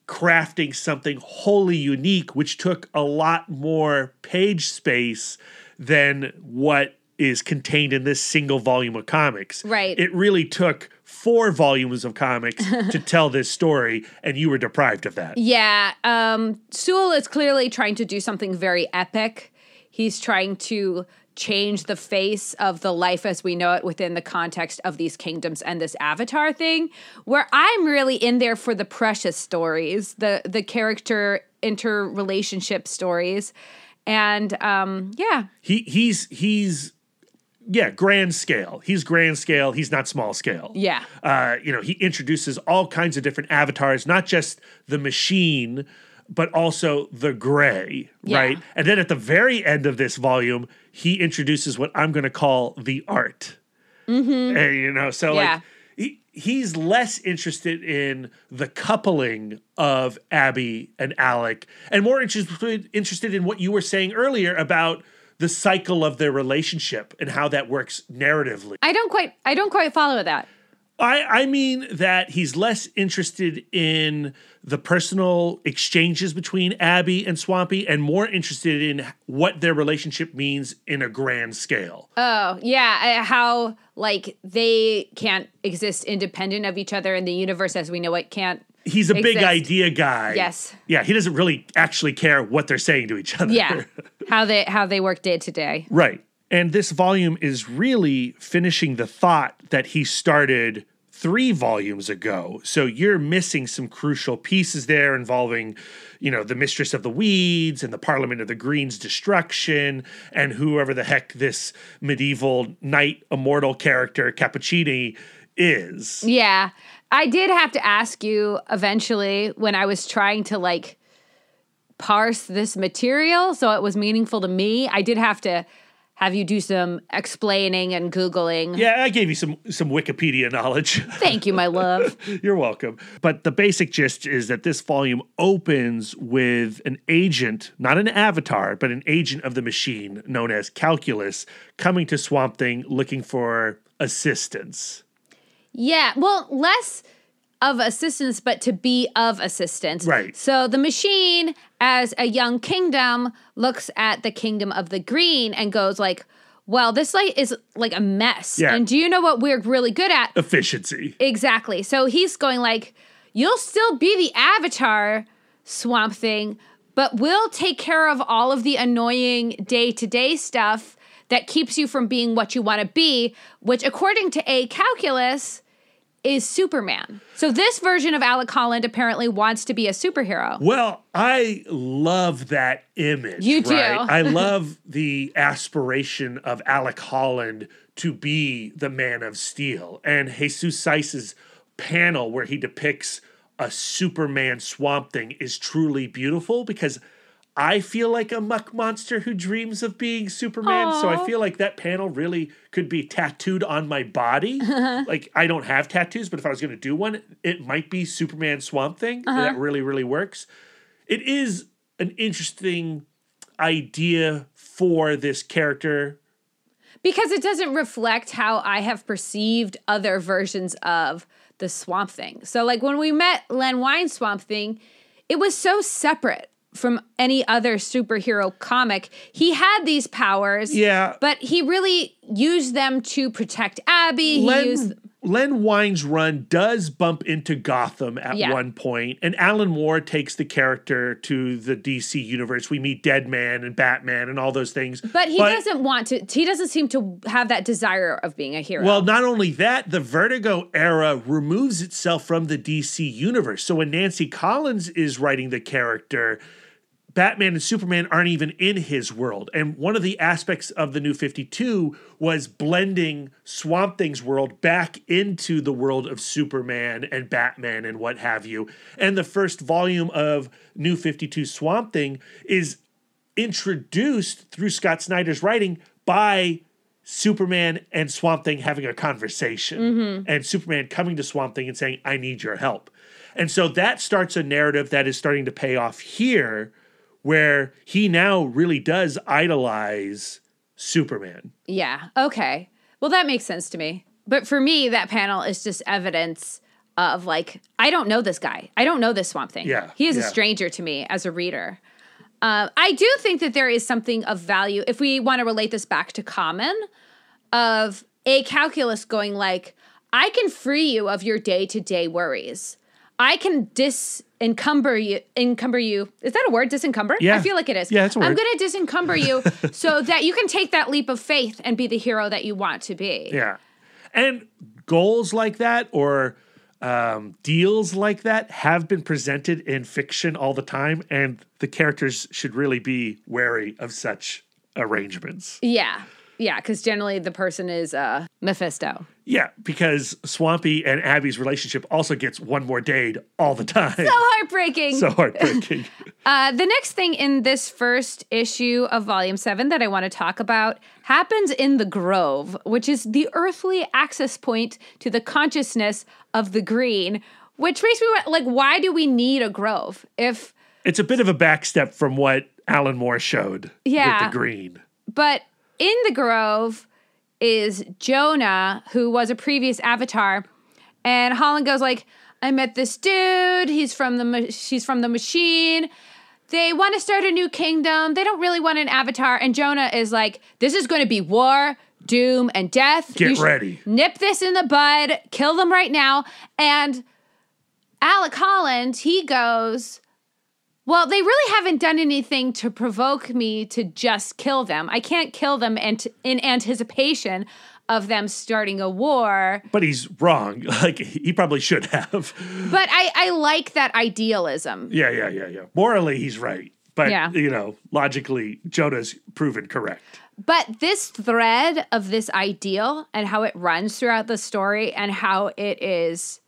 crafting something wholly unique, which took a lot more page space than what is contained in this single volume of comics. Right. It really took four volumes of comics to <laughs> tell this story, and you were deprived of that. Yeah, um, Soule is clearly trying to do something very epic. He's trying to change the face of the life as we know it within the context of these kingdoms and this avatar thing where i'm really in there for the precious stories the the character interrelationship stories and um yeah He he's he's yeah, grand scale. He's grand scale. He's not small scale. Yeah. Uh, you know, he introduces all kinds of different avatars, not just the machine, but also the gray, Yeah. right? And then at the very end of this volume, he introduces what I'm going to call the art. Mm-hmm. And, you know, so Yeah. like he, he's less interested in the coupling of Abby and Alec and more interested interested in what you were saying earlier about the cycle of their relationship and how that works narratively. i don't quite i don't quite follow that I, I mean that he's less interested in the personal exchanges between Abby and Swampy and more interested in what their relationship means in a grand scale. Oh, yeah. How, like, they can't exist independent of each other in the universe as we know it can't. He's a big idea guy. Yes. Yeah, he doesn't really actually care what they're saying to each other. Yeah. how they how they work day to day. <laughs> Right. And this volume is really finishing the thought that he started three volumes ago. So you're missing some crucial pieces there involving, you know, the Mistress of the Weeds and the Parliament of the Greens destruction and whoever the heck this medieval knight immortal character Cappuccini is. Yeah. I did have to ask you eventually when I was trying to like parse this material so it was meaningful to me. I did have to have you do some explaining and googling. Yeah, I gave you some some Wikipedia knowledge. <laughs> Thank you, my love. <laughs> You're welcome. But the basic gist is that this volume opens with an agent, not an avatar, but an agent of the machine known as Calculus coming to Swamp Thing looking for assistance. Yeah, well, less of assistance, but to be of assistance. Right. So the machine, as a young kingdom, looks at the kingdom of the green and goes like, "Well, this like is like a mess." Yeah. And do you know what we're really good at? Efficiency. Exactly. So he's going like, "You'll still be the avatar, Swamp Thing, but we'll take care of all of the annoying day-to-day stuff." That keeps you from being what you want to be, which, according to A Calculus, is Superman. So this version of Alec Holland apparently wants to be a superhero. Well, I love that image. You do. right? I <laughs> love the aspiration of Alec Holland to be the Man of Steel. And Jesus Saiz's panel where he depicts a Superman swamp thing is truly beautiful because I feel like a muck monster who dreams of being Superman. So I feel like that panel really could be tattooed on my body. Uh-huh. like I don't have tattoos, but if I was going to do one, it might be Superman Swamp Thing. That uh-huh. really, really works. It is an interesting idea for this character. Because it doesn't reflect how I have perceived other versions of the Swamp Thing. So, like when we met Len Wein Swamp Thing, it was so separate from any other superhero comic. He had these powers. Yeah. But he really used them to protect Abby. He Len, used Len Wein's run does bump into Gotham at Yeah. one point, and Alan Moore takes the character to the DC universe. We meet Deadman and Batman and all those things. But he doesn't want to. He doesn't seem to have that desire of being a hero. Well, not only that, the Vertigo era removes itself from the DC universe. So when Nancy Collins is writing the character, Batman and Superman aren't even in his world. And one of the aspects of the new 52 was blending Swamp Thing's world back into the world of Superman and Batman and what have you. And the first volume of New 52 Swamp Thing is introduced through Scott Snyder's writing by Superman and Swamp Thing having a conversation mm-hmm. and Superman coming to Swamp Thing and saying, I need your help. And so that starts a narrative that is starting to pay off here where he now really does idolize Superman. Yeah. Okay. Well, that makes sense to me. But for me, that panel is just evidence of like, I don't know this guy. I don't know this Swamp Thing. Yeah, He is a stranger to me as a reader. Uh, I do think that there is something of value if we want to relate this back to Common of a calculus going like, I can free you of your day to day worries. I can disencumber you. Encumber you. Is that a word? Disencumber. Yeah. I feel like it is. Yeah, it's a I'm going to disencumber you <laughs> so that you can take that leap of faith and be the hero that you want to be. Yeah. And goals like that or um, deals like that have been presented in fiction all the time. And the characters should really be wary of such arrangements. Yeah. Yeah, because generally the person is uh, Mephisto. Yeah, because Swampy and Abby's relationship also gets one more date all the time. So heartbreaking. so heartbreaking. <laughs> Uh, the next thing in this first issue of Volume 7 that I want to talk about happens in the Grove, which is the earthly access point to the consciousness of the green, which makes me like, why do we need a grove? If, it's a bit of a backstep from what Alan Moore showed Yeah. with the green. but in the Grove is Jonah, who was a previous avatar, and Holland goes like, I met this dude. He's from the ma- she's from the machine. They want to start a new kingdom. They don't really want an avatar. And Jonah is like, this is going to be war, doom, and death. Get You ready." Nip this in the bud. Kill them right now. And Alec Holland, he goes, well, they really haven't done anything to provoke me to just kill them. I can't kill them ant- in anticipation of them starting a war. But he's wrong. <laughs> Like he probably should have. But I, I like that idealism. Yeah, yeah, yeah, yeah. Morally, he's right. But, Yeah. you know, logically, Jonah's proven correct. But this thread of this ideal and how it runs throughout the story and how it is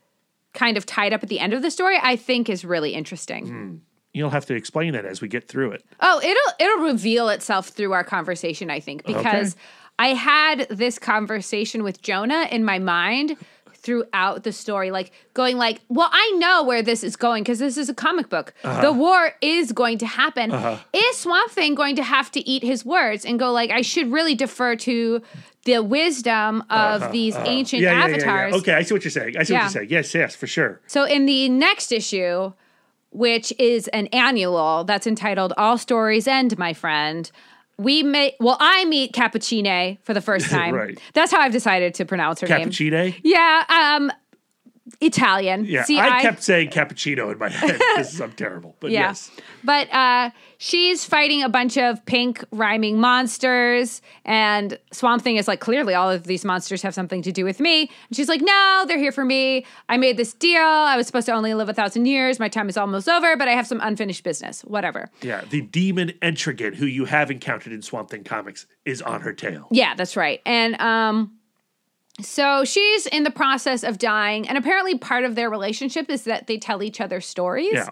kind of tied up at the end of the story, I think is really interesting. Hmm. You'll have to explain that as we get through it. Oh, it'll it'll reveal itself through our conversation, I think, because I had this conversation with Jonah in my mind throughout the story, like going like, well, I know where this is going because this is a comic book. Uh-huh. The war is going to happen. Uh-huh. Is Swamp Thing going to have to eat his words and go like, I should really defer to the wisdom of uh-huh. these ancient Yeah, yeah, yeah, yeah. avatars? Okay, I see what you're saying. I see what you're saying. Yes, yes, for sure. So in the next issue, which is an annual that's entitled All Stories End, my friend, we may well, I meet Capucine for the first <laughs> time. Right. That's how I've decided to pronounce her name. Cappuccino? Yeah, um Italian. Yeah, See, I, kept saying cappuccino in my head <laughs> because I'm terrible. But yeah. yes. But uh, she's fighting a bunch of pink rhyming monsters, and Swamp Thing is like, clearly all of these monsters have something to do with me. And she's like, no, they're here for me. I made this deal. I was supposed to only live a thousand years. My time is almost over, but I have some unfinished business. Whatever. Yeah, the demon Etrigan, who you have encountered in Swamp Thing comics, is on her tail. Yeah, that's right. And um so she's in the process of dying, and apparently part of their relationship is that they tell each other stories. Yeah.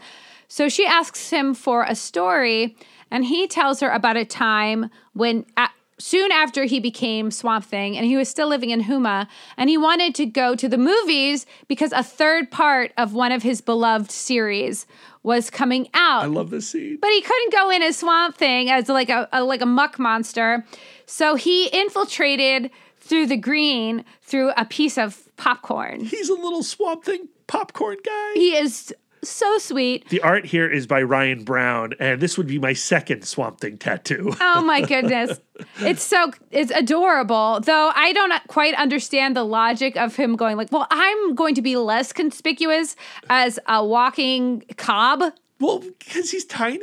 So she asks him for a story, and he tells her about a time when a soon after he became Swamp Thing and he was still living in Houma, and he wanted to go to the movies because a third part of one of his beloved series was coming out I love this scene. but he couldn't go in as Swamp Thing as like a, a like a muck monster. So he infiltrated through the green through a piece of popcorn. He's a little Swamp Thing popcorn guy. He is so sweet. The art here is by Ryan Browne, and this would be my second Swamp Thing tattoo. <laughs> Oh my goodness. it's so it's adorable. Though I don't quite understand the logic of him going like, "Well, I'm going to be less conspicuous as a walking cob." Well, because he's tinier.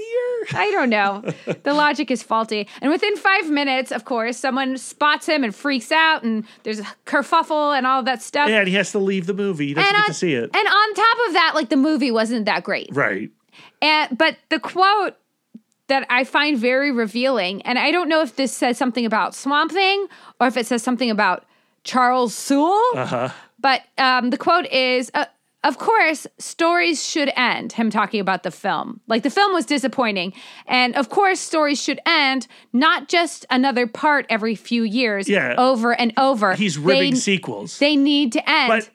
I don't know. The <laughs> logic is faulty. And within five minutes, of course, someone spots him and freaks out, and there's a kerfuffle and all that stuff. Yeah, and he has to leave the movie. He doesn't and get on, to see it. And on top of that, like the movie wasn't that great. right. And but the quote that I find very revealing, and I don't know if this says something about Swamp Thing or if it says something about Charles Soule. Uh-huh. But um, the quote is, uh, "Of course, stories should end." Him talking about the film, like the film was disappointing, and of course, stories should end, not just another part every few years, Yeah. over and over. He's ribbing They- sequels. They need to end. but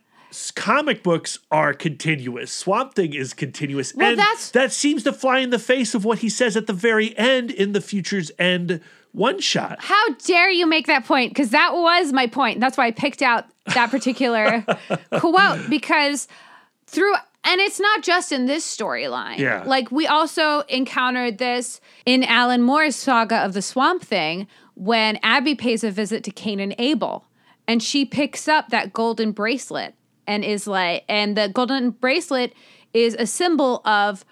comic books are continuous. Swamp Thing is continuous. Well, and that's- that seems to fly in the face of what he says at the very end in the Future's End one shot. How dare you make that point? Because that was my point. That's why I picked out that particular <laughs> quote because through and it's not just in this storyline. Yeah. Like we also encountered this in Alan Moore's saga of the Swamp Thing when Abby pays a visit to Cain and Abel and she picks up that golden bracelet and is like and the golden bracelet is a symbol of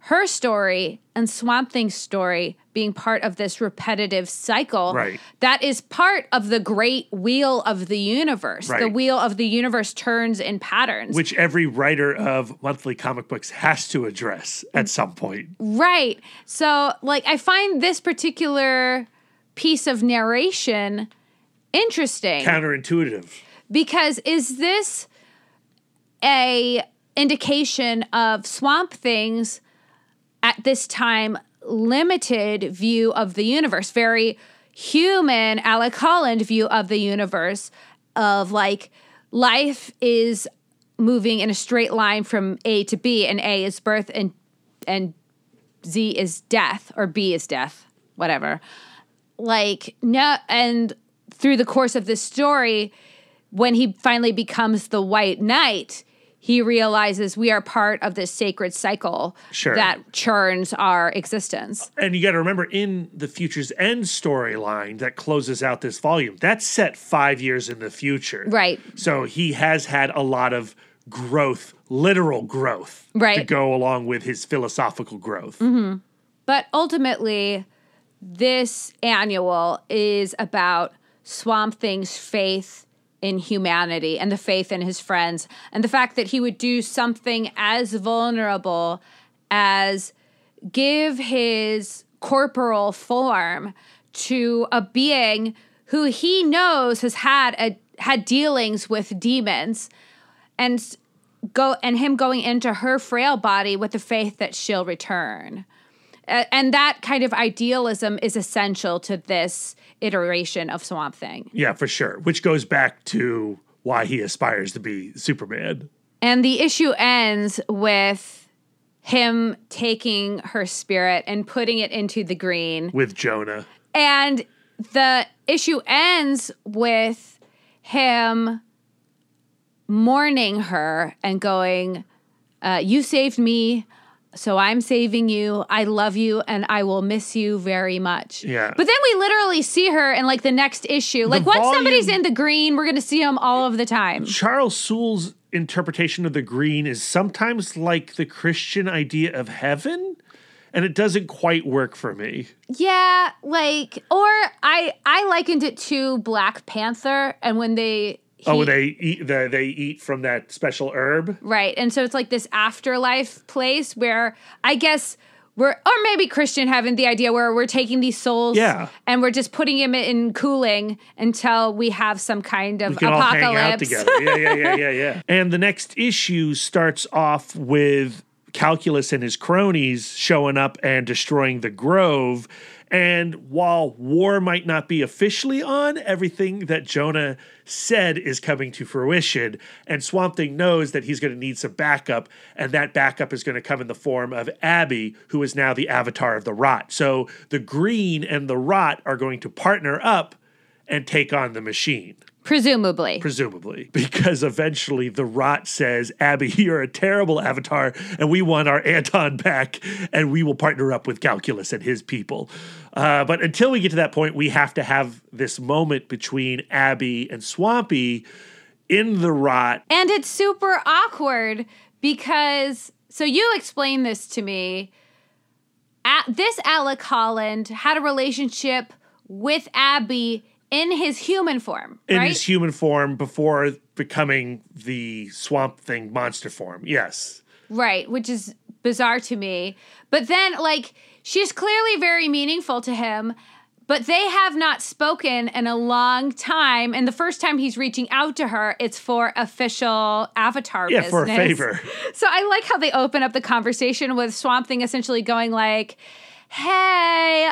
her story and Swamp Thing's story being part of this repetitive cycle Right. that is part of the great wheel of the universe. The wheel of the universe turns in patterns. Which every writer of monthly comic books has to address at some point. right. So, like, I find this particular piece of narration interesting Counterintuitive. because is this a indication of Swamp Thing's at this time limited view of the universe, very human Alec Holland view of the universe of like life is moving in a straight line from A to B and A is birth and and Z is death or B is death, whatever. Like no and through the course of this story when he finally becomes the white knight, he realizes we are part of this sacred cycle Sure. that churns our existence. And you got to remember, in the Future's End storyline that closes out this volume, that's set five years in the future. Right. So he has had a lot of growth, literal growth, right. to go along with his philosophical growth. Mm-hmm. But ultimately, this annual is about Swamp Thing's faith in humanity and the faith in his friends, and the fact that he would do something as vulnerable as give his corporal form to a being who he knows has had a had dealings with demons and go and him going into her frail body with the faith that she'll return. And that kind of idealism is essential to this iteration of Swamp Thing. Yeah, for sure. Which goes back to why he aspires to be Superman. And the issue ends with him taking her spirit and putting it into the green. with Jonah. And the issue ends with him mourning her and going, uh, You saved me, so I'm saving you. I love you, and I will miss you very much. Yeah. But then we literally see her in like the next issue. Like once volume- somebody's in the green, we're going to see them all of the time. Charles Soule's interpretation of the green is sometimes like the Christian idea of heaven, and it doesn't quite work for me. Yeah, like or I I likened it to Black Panther and when they oh, they eat the, they eat from that special herb. Right. And so it's like this afterlife place where I guess we're, or maybe Christian heaven, the idea where we're taking these souls Yeah. and we're just putting them in cooling until we have some kind of We can all hang out apocalypse. together. Yeah, yeah, yeah, yeah, yeah. <laughs> And the next issue starts off with Calculus and his cronies showing up and destroying the Grove. And while war might not be officially on, everything that Jonah said is coming to fruition. And Swamp Thing knows that he's going to need some backup. And that backup is going to come in the form of Abby, who is now the avatar of the Rot. So the Green and the Rot are going to partner up and take on the machine. Presumably. presumably, <laughs> because eventually the rot says, Abby, you're a terrible avatar, and we want our Anton back, and we will partner up with Calculus and his people. Uh, but until we get to that point, we have to have this moment between Abby and Swampy in the rot. And it's super awkward because so you explained this to me. A this Alec Holland had a relationship with Abby in his human form, In right? his human form before becoming the swamp thing monster form. Yes. right, which is bizarre to me. But then like she's clearly very meaningful to him. But they have not spoken in a long time, and the first time he's reaching out to her, it's for official avatar Yeah, business. for a favor. <laughs> So I like how they open up the conversation with Swamp Thing essentially going like, "Hey,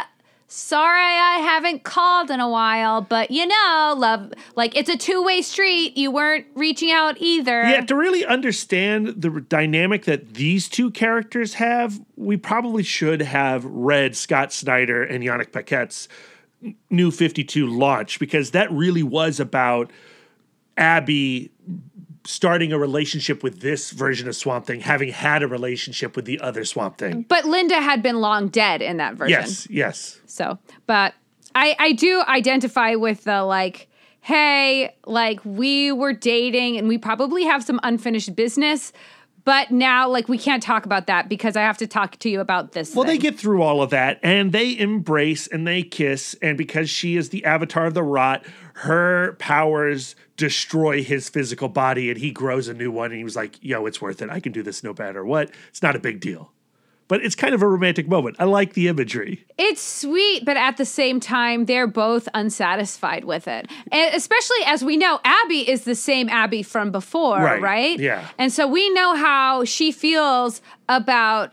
sorry I haven't called in a while, but you know, love, like it's a two-way street. You weren't reaching out either." Yeah, to really understand the dynamic that these two characters have, we probably should have read Scott Snyder and Yanick Paquette's New 52 launch because that really was about Abby starting a relationship with this version of Swamp Thing, having had a relationship with the other Swamp Thing. But Linda had been long dead in that version. Yes, yes. So, but I I do identify with the like, hey, like we were dating and we probably have some unfinished business, but now like we can't talk about that because I have to talk to you about this. Well, they get through all of that and they embrace and they kiss. And because she is the avatar of the rot, her powers destroy his physical body and he grows a new one. And he was like, yo, it's worth it. I can do this no matter what. It's not a big deal. But it's kind of a romantic moment. I like the imagery. It's sweet, but at the same time, they're both unsatisfied with it. And especially as we know, Abby is the same Abby from before, Right, right? yeah. And so we know how she feels about,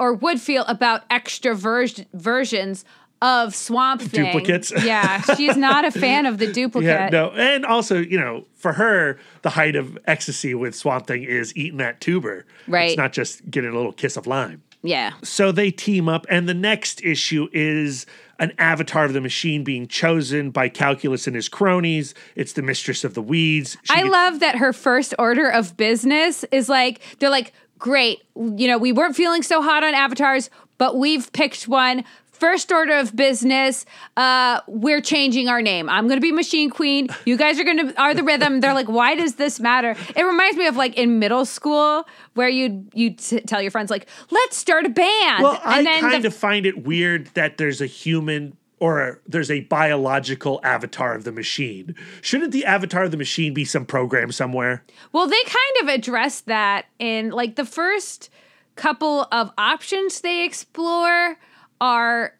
or would feel about extra vers- versions of Swamp Thing. Duplicates. yeah, she's not a fan of the duplicate. <laughs> Yeah, no. And also, you know, for her, the height of ecstasy with Swamp Thing is eating that tuber. Right. It's not just getting a little kiss of lime. Yeah. So they team up, and the next issue is an avatar of the machine being chosen by Calculus and his cronies. It's the mistress of the weeds. She I gets- love that her first order of business is like they're like, great, you know, we weren't feeling so hot on avatars, but we've picked one. First order of business, uh, we're changing our name. I'm gonna be Machine Queen. You guys are gonna are the rhythm. They're like, why does this matter? It reminds me of like in middle school where you'd you t- tell your friends like, let's start a band. Well, I then kind the- of find it weird that there's a human or a, there's a biological avatar of the machine. Shouldn't the avatar of the machine be some program somewhere? Well, they kind of address that in like the first couple of options they explore are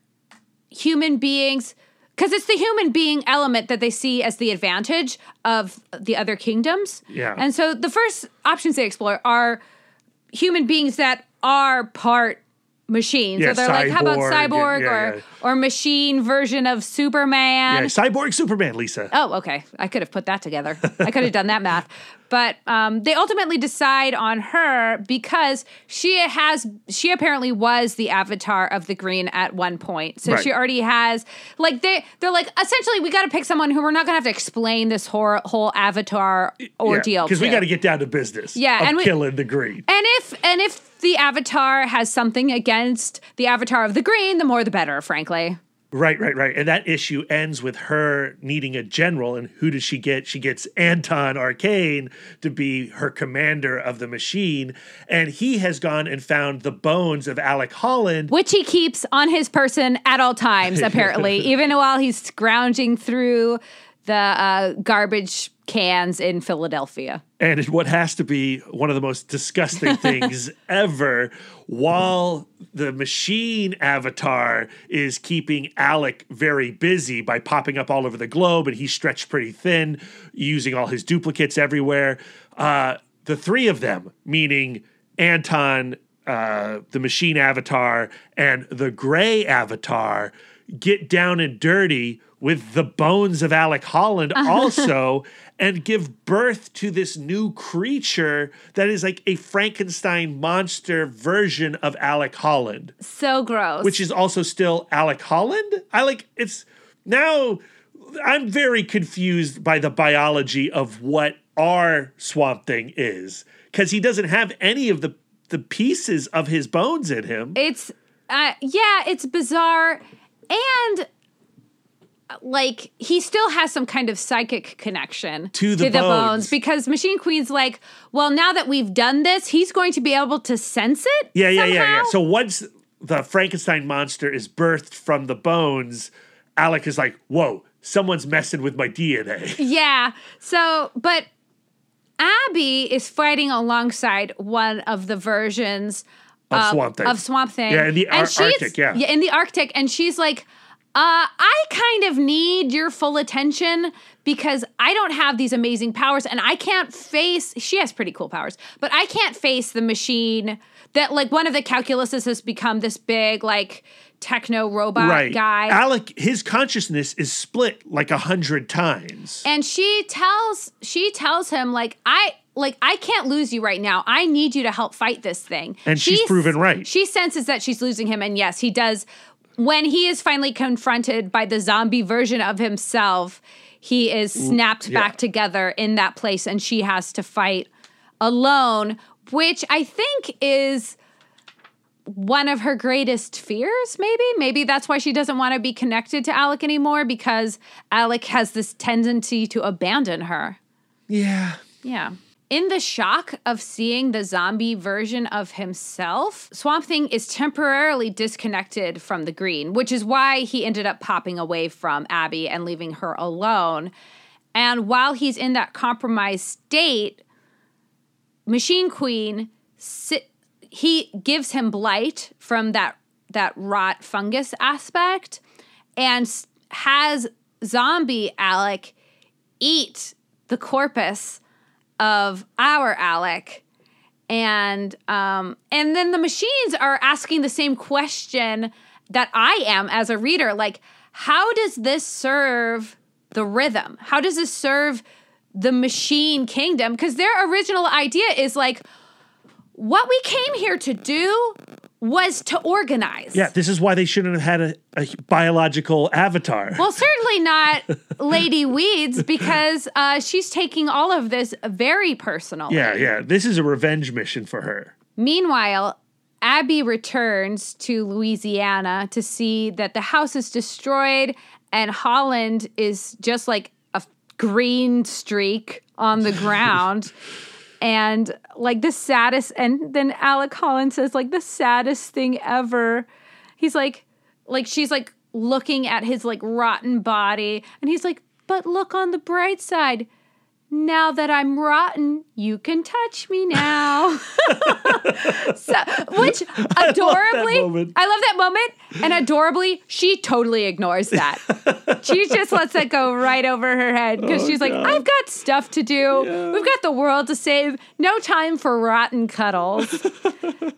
human beings because it's the human being element that they see as the advantage of the other kingdoms. Yeah. And so the first options they explore are human beings that are part machines. Yeah, so they're like, how about cyborg, yeah, yeah, or or machine version of Superman? Yeah, cyborg Superman, Lisa. Oh, okay. I could have put that together. I could have done that math. But um, they ultimately decide on her because she has, she apparently was the avatar of the green at one point. So Right. she already has, like, they, they're like, essentially, we got to pick someone who we're not going to have to explain this whole, whole avatar ordeal. Because we got to get down to business. Yeah, of and we- killing the green. And if and if the avatar has something against the avatar of the green, the more the better, frankly. Right, right, right. And that issue ends with her needing a general. And who does she get? She gets Anton Arcane to be her commander of the machine. And he has gone and found the bones of Alec Holland. which he keeps on his person at all times, <laughs> apparently, even while he's scrounging through the uh, garbage cans in Philadelphia. And what has to be one of the most disgusting <laughs> things ever, while the machine avatar is keeping Alec very busy by popping up all over the globe, and he's stretched pretty thin, using all his duplicates everywhere. Uh, the three of them, meaning Anton, uh, the machine avatar, and the gray avatar, get down and dirty with the bones of Alec Holland <laughs> also and give birth to this new creature that is like a Frankenstein monster version of Alec Holland, So gross. which is also still Alec Holland. I like it's now I'm very confused by the biology of what our Swamp Thing is because he doesn't have any of the the pieces of his bones in him. It's uh yeah, it's bizarre and uh, like he still has some kind of psychic connection To the bones. because Machine Queen's like, well, now that we've done this, he's going to be able to sense it. Yeah, yeah, yeah, yeah. So once the Frankenstein monster is birthed from the bones, Alec is like, "Whoa, someone's messing with my DNA." <laughs> Yeah. So, but Abby is fighting alongside one of the versions Of Swamp Thing. Of Swamp Thing. Yeah, in the Ar- Arctic, yeah. in the Arctic, and she's like, uh, I kind of need your full attention because I don't have these amazing powers and I can't face she has pretty cool powers, but I can't face the machine that like one of the calculuses has become this big like techno robot right. guy. Alec, his consciousness is split like a hundred times. and she tells she tells him like i like i can't lose you right now i need you to help fight this thing And she's proven right. she senses that she's losing him and yes he does when he is finally confronted by the zombie version of himself he is snapped yeah. back together in that place and she has to fight alone which i think is one of her greatest fears, maybe. Maybe that's why she doesn't want to be connected to Alec anymore because Alec has this tendency to abandon her. Yeah. Yeah. In the shock of seeing the zombie version of himself, Swamp Thing is temporarily disconnected from the green, which is why he ended up popping away from Abby and leaving her alone. And while he's in that compromised state, Machine Queen he gives him blight from that that rot fungus aspect and has zombie Alec eat the corpus of our Alec. And um and then the machines are asking the same question that I am as a reader like how does this serve the rhythm? How does this serve the machine kingdom? Because their original idea is like what we came here to do was to organize Yeah, this is why they shouldn't have had a, a biological avatar. well, <laughs> certainly not Lady Weeds because uh, she's taking all of this very personally. yeah, yeah. This is a revenge mission for her. Meanwhile, Abby returns to Louisiana to see that the house is destroyed and Holland is just like a green streak on the <laughs> ground. And like the saddest, and then Alec Holland says, like, the saddest thing ever. He's like, like, she's like looking at his like rotten body, and he's like, but look on the bright side. Now that I'm rotten, you can touch me now. <laughs> so, which adorably, moment. I love that moment. And adorably, she totally ignores that. she just lets that go right over her head because she's like, I've got stuff to do. We've got the world to save. No time for rotten cuddles.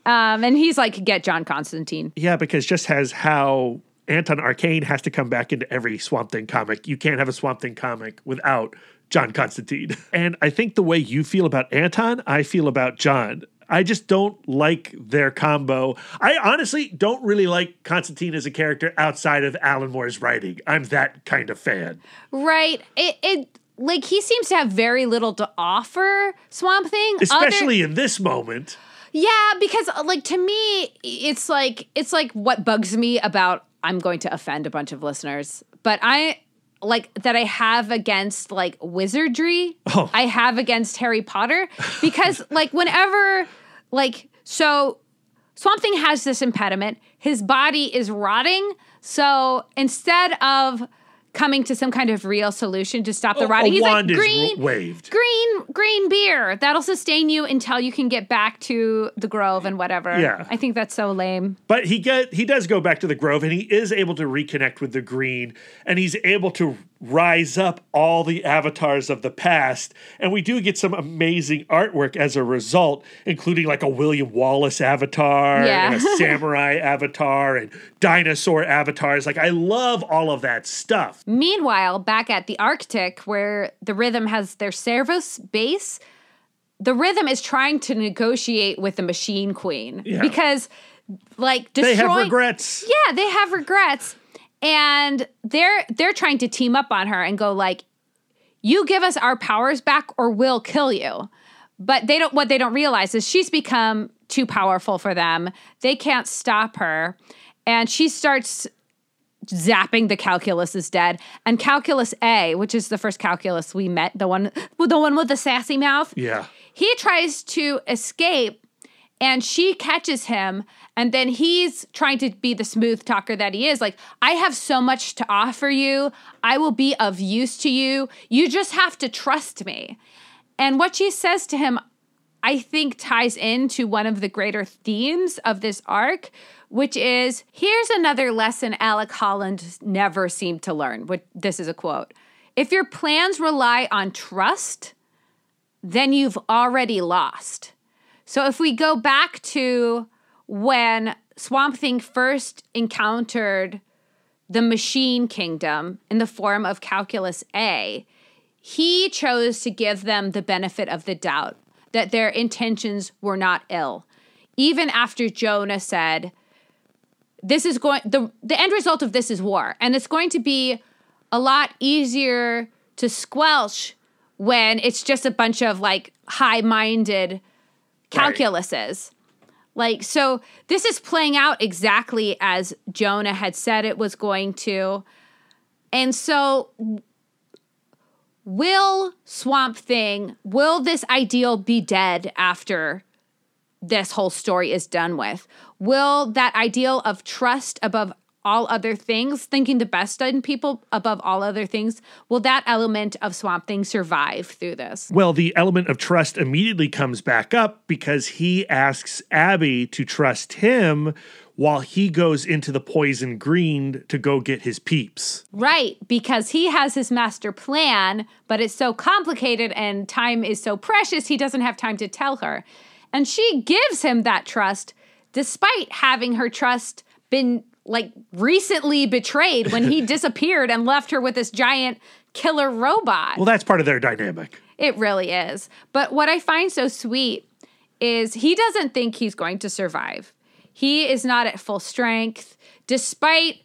um, and he's like, get John Constantine. Yeah, because just as how Anton Arcane has to come back into every Swamp Thing comic, you can't have a Swamp Thing comic without John Constantine. <laughs> And I think the way you feel about Anton, I feel about John. I just don't like their combo. I honestly don't really like Constantine as a character outside of Alan Moore's writing. I'm that kind of fan. Right. It, it like he seems to have very little to offer Swamp Thing. other- Especially in this moment. Yeah, because uh, like to me, it's like it's like what bugs me about. I'm going to offend a bunch of listeners, but I like that I have against like wizardry. Oh. I have against Harry Potter because <laughs> like whenever like so Swamp Thing has this impediment. His body is rotting. So instead of coming to some kind of real solution to stop the A- rotting, he's like green, wa- waved. green, green beer. That'll sustain you until you can get back to the Grove and whatever. Yeah. I think that's so lame. But he get he does go back to the Grove and he is able to reconnect with the Green and he's able to rise up all the avatars of the past and we do get some amazing artwork as a result including like a William Wallace avatar Yeah. and a <laughs> samurai avatar and dinosaur avatars like I love all of that stuff. Meanwhile, back at the Arctic, where the rhythm has their Servus base, the rhythm is trying to negotiate with the Machine Queen Yeah. because, like, They have regrets. Yeah, they have regrets. And they're they're trying to team up on her and go like you give us our powers back or we'll kill you. But they don't what they don't realize is she's become too powerful for them. They can't stop her. And she starts zapping the calculus is dead. And calculus a which is the first calculus we met the one the one with the sassy mouth Yeah. he tries to escape and she catches him and then he's trying to be the smooth talker that he is. Like i have so much to offer you. I will be of use to you. You just have to trust me. And what she says to him i think ties into one of the greater themes of this arc which is here's another lesson alec holland never seemed to learn what this is a quote if your plans rely on trust then you've already lost. So if we go back to when Swamp Thing first encountered the machine kingdom in the form of Calculus A, he chose to give them the benefit of the doubt that their intentions were not ill. Even after Jonah said, this is going the the end result of this is war and it's going to be a lot easier to squelch when it's just a bunch of like high-minded calculuses. Like so this is playing out exactly as jonah had said it was going to. And so will swamp thing will this ideal be dead after this whole story is done with. Will that ideal of trust above all other things, thinking the best in people above all other things, will that element of Swamp Thing survive through this? Well, the element of trust immediately comes back up because he asks Abby to trust him while he goes into the poison green to go get his peeps. Right, because he has his master plan, but it's so complicated and time is so precious, he doesn't have time to tell her. And she gives him that trust despite having her trust been like recently betrayed when he <laughs> disappeared and left her with this giant killer robot. Well, that's part of their dynamic. It really is. But what I find so sweet is he doesn't think he's going to survive. He is not at full strength, despite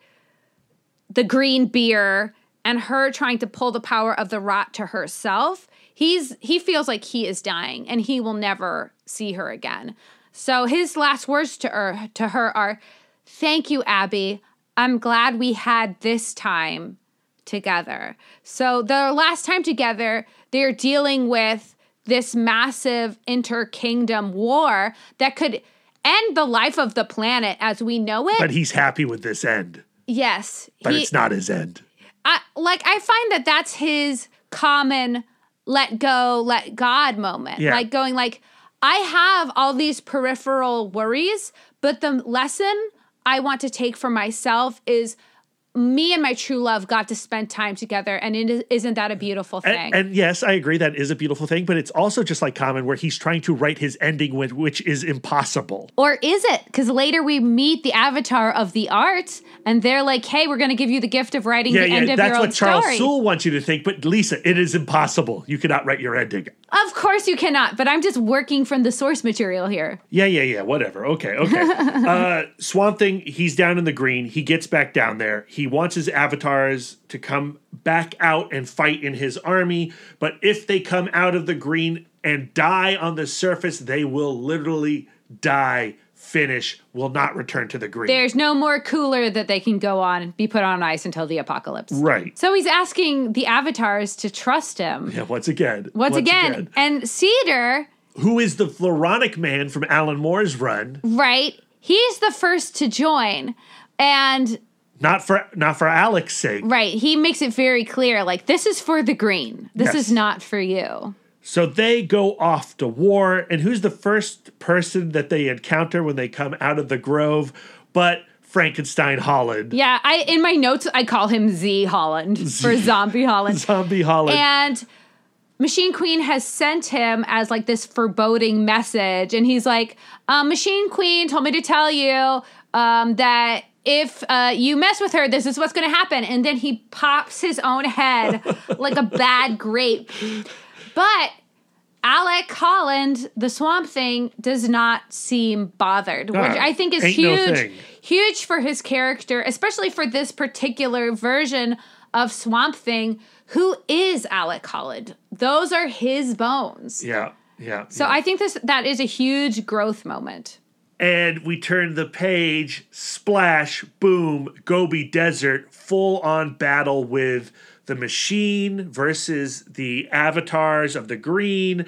the green beer and her trying to pull the power of the rot to herself. He's he feels like he is dying and he will never see her again. So his last words to her to her are, "Thank you, Abby. I'm glad we had this time together." So the last time together, they're dealing with this massive interkingdom war that could end the life of the planet as we know it. But he's happy with this end. yes, But he- it's not his end. I, like I find that that's his common let go, let God moment. Yeah. Like going like I have all these peripheral worries, but the lesson I want to take for myself is me and my true love got to spend time together and it is, isn't that a beautiful thing? And, and yes, I agree that is a beautiful thing, but it's also just like Common where he's trying to write his ending with which is impossible. or is it? Because later we meet the avatar of the arts and they're like, hey, we're going to give you the gift of writing Yeah, the end yeah, of that's your own what Charles story. Soule wants you to think. But Lisa, it is impossible. You cannot write your ending. Of course you cannot, but I'm just working from the source material here. Yeah, yeah, yeah. Whatever. Okay, okay. <laughs> uh, Swamp Thing, he's down in the green. He gets back down there. He wants his avatars to come back out and fight in his army. But if they come out of the green and die on the surface, they will literally die, finish, will not return to the green. There's no more cooler that they can go on and be put on ice until the apocalypse. right. So he's asking the avatars to trust him Yeah, once again. once, again. And Seeder, Who is the Floronic man from Alan Moore's run? right? He's the first to join. And Not for not for Alex's sake. right, he makes it very clear like this is for the green. This Yes. is not for you. So they go off to war, and who's the first person that they encounter when they come out of the grove? But Frankenstein Holland, Yeah, I in my notes I call him Z Holland <laughs> for Zombie Holland. Zombie Holland. And Machine Queen has sent him as like this foreboding message. And he's like, um, Machine Queen told me to tell you um, that if uh, you mess with her, this is what's going to happen. And then he pops his own head <laughs> like a bad grape. But Alec Holland, the Swamp Thing, does not seem bothered, which Ah, I think is ain't no huge. huge for his character, especially for this particular version of Swamp Thing. Who is Alec Holland? Those are his bones. Yeah. Yeah. So I think this that is a huge growth moment. And we turn the page, splash, boom, Gobi Desert, full on battle with the machine versus the avatars of the green.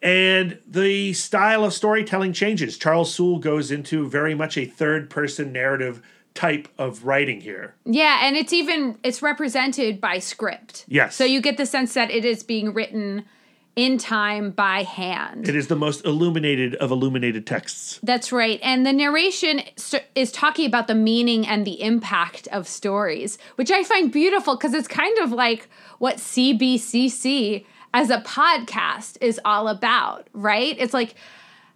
And the style of storytelling changes. Charles Soule goes into very much a third person narrative type of writing here. Yeah, and it's even it's represented by script. Yes. So you get the sense that it is being written in time by hand. It is the most illuminated of illuminated texts. That's right. And the narration is talking about the meaning and the impact of stories, which I find beautiful because it's kind of like what CBCC as a podcast is all about, right? It's like,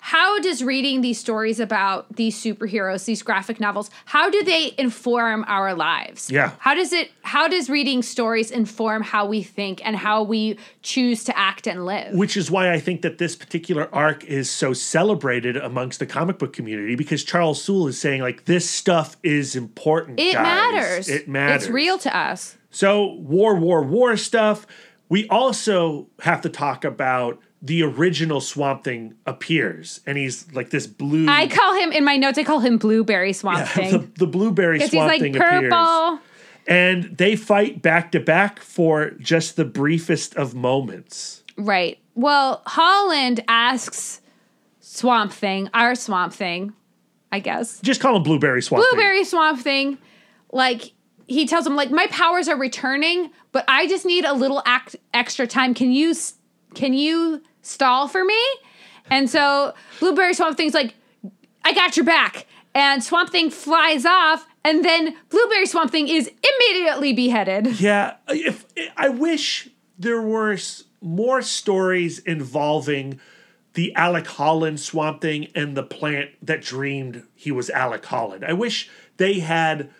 how does reading these stories about these superheroes, these graphic novels, how do they inform our lives? Yeah. How does it how does reading stories inform how we think and how we choose to act and live? Which is why I think that this particular arc is so celebrated amongst the comic book community because Charles Soule is saying, like, this stuff is important. It guys. matters. It matters. It's real to us. So, war, war, war stuff. We also have to talk about the original Swamp Thing appears, and he's like this blue. I call him in my notes. I call him Blueberry Swamp <laughs> the, Thing the blueberry because he's Swamp like Thing purple. appears, and they fight back to back for just the briefest of moments. Right. Well, Holland asks Swamp Thing, our Swamp Thing, I guess, Just call him Blueberry Swamp Thing. Blueberry Swamp Thing, like he tells him like my powers are returning, but I just need a little act extra time. Can you can you stall for me? And so Blueberry Swamp Thing's like, I got your back. And Swamp Thing flies off, and then Blueberry Swamp Thing is immediately beheaded. <laughs> Yeah, if I wish there were more stories involving the Alec Holland Swamp Thing and the plant that dreamed he was Alec Holland. I wish they had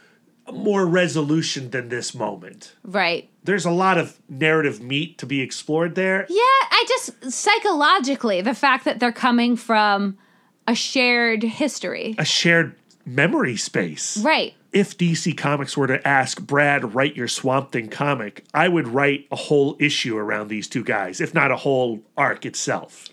more resolution than this moment. Right. There's a lot of narrative meat to be explored there. Yeah, I just psychologically, the fact that they're coming from a shared history. A shared memory space. Right. If DC Comics were to ask Brad, write your Swamp Thing comic, I would write a whole issue around these two guys, if not a whole arc itself.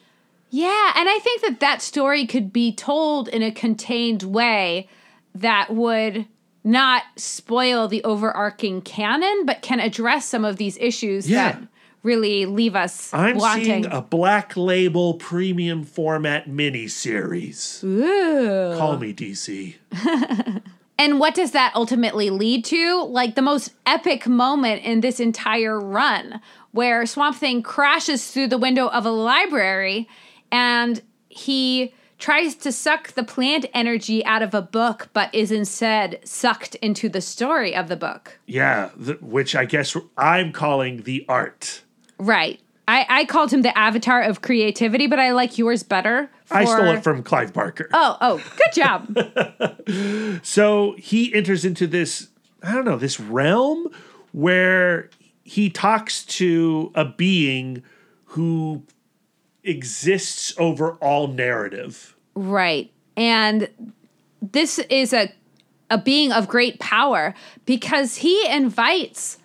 Yeah, and I think that that story could be told in a contained way that would not spoil the overarching canon, but can address some of these issues Yeah. that really leave us I'm wanting. seeing a black label premium format miniseries. Ooh. Call me DC. <laughs> And what does that ultimately lead to? Like the most epic moment in this entire run, where Swamp Thing crashes through the window of a library and he tries to suck the plant energy out of a book, but is instead sucked into the story of the book. Yeah, which I guess I'm calling the art. Right. I, I called him the avatar of creativity, but I like yours better. I stole it from Clive Barker. Oh, oh, good job. <laughs> So he enters into this, I don't know, this realm where he talks to a being who exists over all narrative. Right. And this is a a being of great power because he invites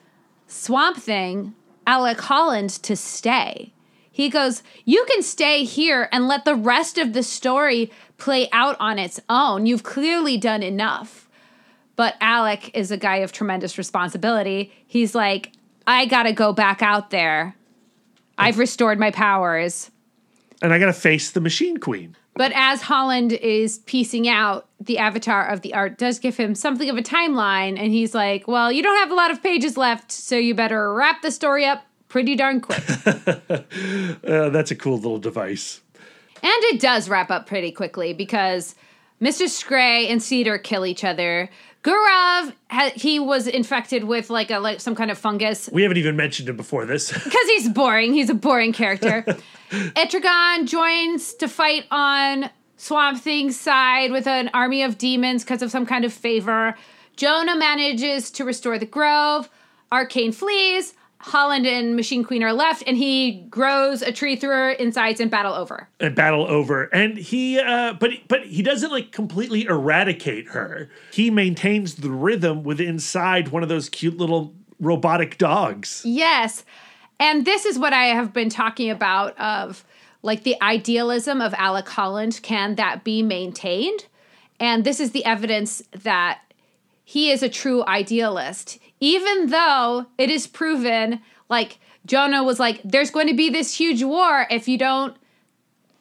Swamp Thing, Alec Holland, to stay. He goes, You can stay here and let the rest of the story play out on its own. You've clearly done enough. But Alec is a guy of tremendous responsibility. He's like, I gotta go back out there. I've restored my powers. And I got to face the Machine Queen. But as Holland is piecing out, the avatar of the art does give him something of a timeline, and he's like, Well, you don't have a lot of pages left, so you better wrap the story up pretty darn quick. <laughs> Uh, that's a cool little device. and it does wrap up pretty quickly because Mr. Scray and Seeder kill each other. Gurav, he was infected with like a like some kind of fungus We haven't even mentioned him before this. <laughs> because he's boring. He's a boring character. <laughs> Etrigan joins to fight on Swamp Thing's side with an army of demons because of some kind of favor. Jonah manages to restore the grove. Arcane flees. Holland and Machine Queen are left, and he grows a tree through her insides and battle over. and battle over and he uh but but he doesn't like completely eradicate her he maintains the rhythm with inside one of those cute little robotic dogs Yes. And this is what I have been talking about of like the idealism of Alec Holland. Can that be maintained? And this is the evidence that he is a true idealist, even though it is proven like Jonah was like, there's going to be this huge war if you don't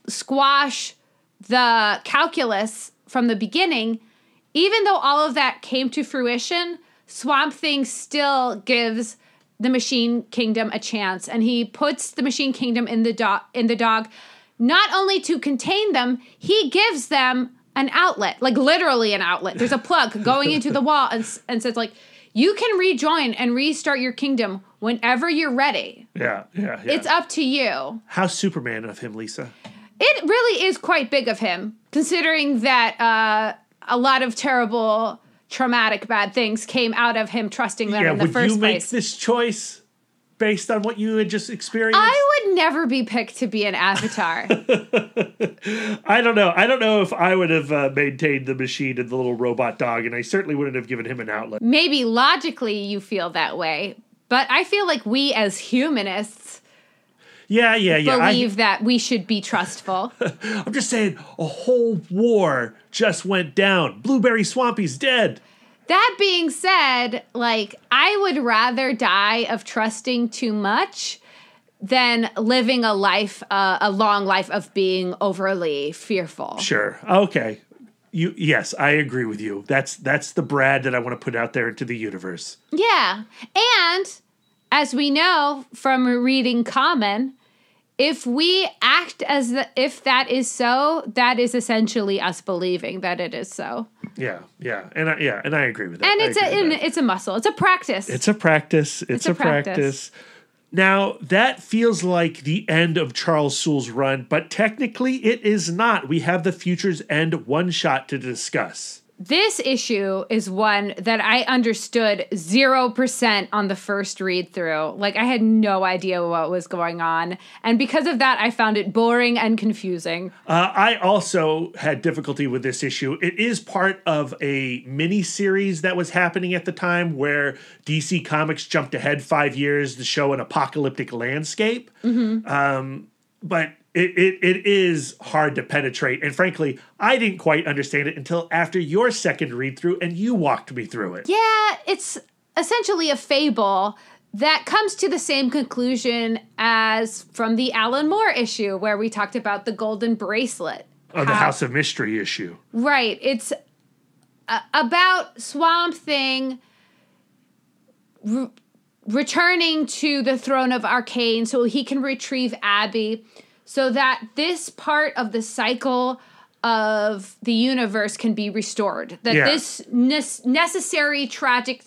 squash the calculus from the beginning, even though all of that came to fruition, Swamp Thing still gives the Machine Kingdom a chance, and he puts the Machine Kingdom in the dog in the dog, not only to contain them, he gives them an outlet, like literally an outlet. There's a plug going into the wall, and and says like, you can rejoin and restart your kingdom whenever you're ready. yeah yeah, yeah. It's up to you. how superman of him lisa It really is quite big of him, considering that uh, a lot of terrible, traumatic, bad things came out of him trusting them yeah in the first place. would you make this choice based on what you had just experienced I would never be picked to be an avatar. <laughs> I don't know i don't know if i would have uh, maintained the machine and the little robot dog and i certainly wouldn't have given him an outlet Maybe logically you feel that way, but I feel like we as humanists yeah yeah yeah I- believe that we should be trustful. <laughs> I'm just saying, a whole war just went down. Blueberry Swampy's dead. That being said, like I would rather die of trusting too much than living a life, uh, a long life of being overly fearful. Sure. Okay. You yes, I agree with you. That's that's the Brad that I want to put out there into the universe. Yeah, and as we know from reading Common, if we act as the, if that is so, that is essentially us believing that it is so, Yeah, yeah, and I, yeah, and I agree with that. and I it's a and it's a muscle, it's a practice. it's a practice. It's, a a, practice. practice. Now that feels like the end of Charles Soule's run, but technically it is not. We have the Future's End one shot to discuss. This issue is one that I understood 0% on the first read through. Like, I had no idea what was going on. And because of that, I found it boring and confusing. Uh, I also had difficulty with this issue. It is part of a mini series that was happening at the time where DC Comics jumped ahead five years to show an apocalyptic landscape. Um, but it, it, it is hard to penetrate. And frankly, I didn't quite understand it until after your second read through and you walked me through it. Yeah, it's essentially a fable that comes to the same conclusion as from the Alan Moore issue where we talked about the golden bracelet. Oh, the How- House of Mystery issue. Right. It's uh, about Swamp Thing re- returning to the throne of Arcane so he can retrieve Abby so that this part of the cycle of the universe can be restored. That Yeah. this nes- necessary tragic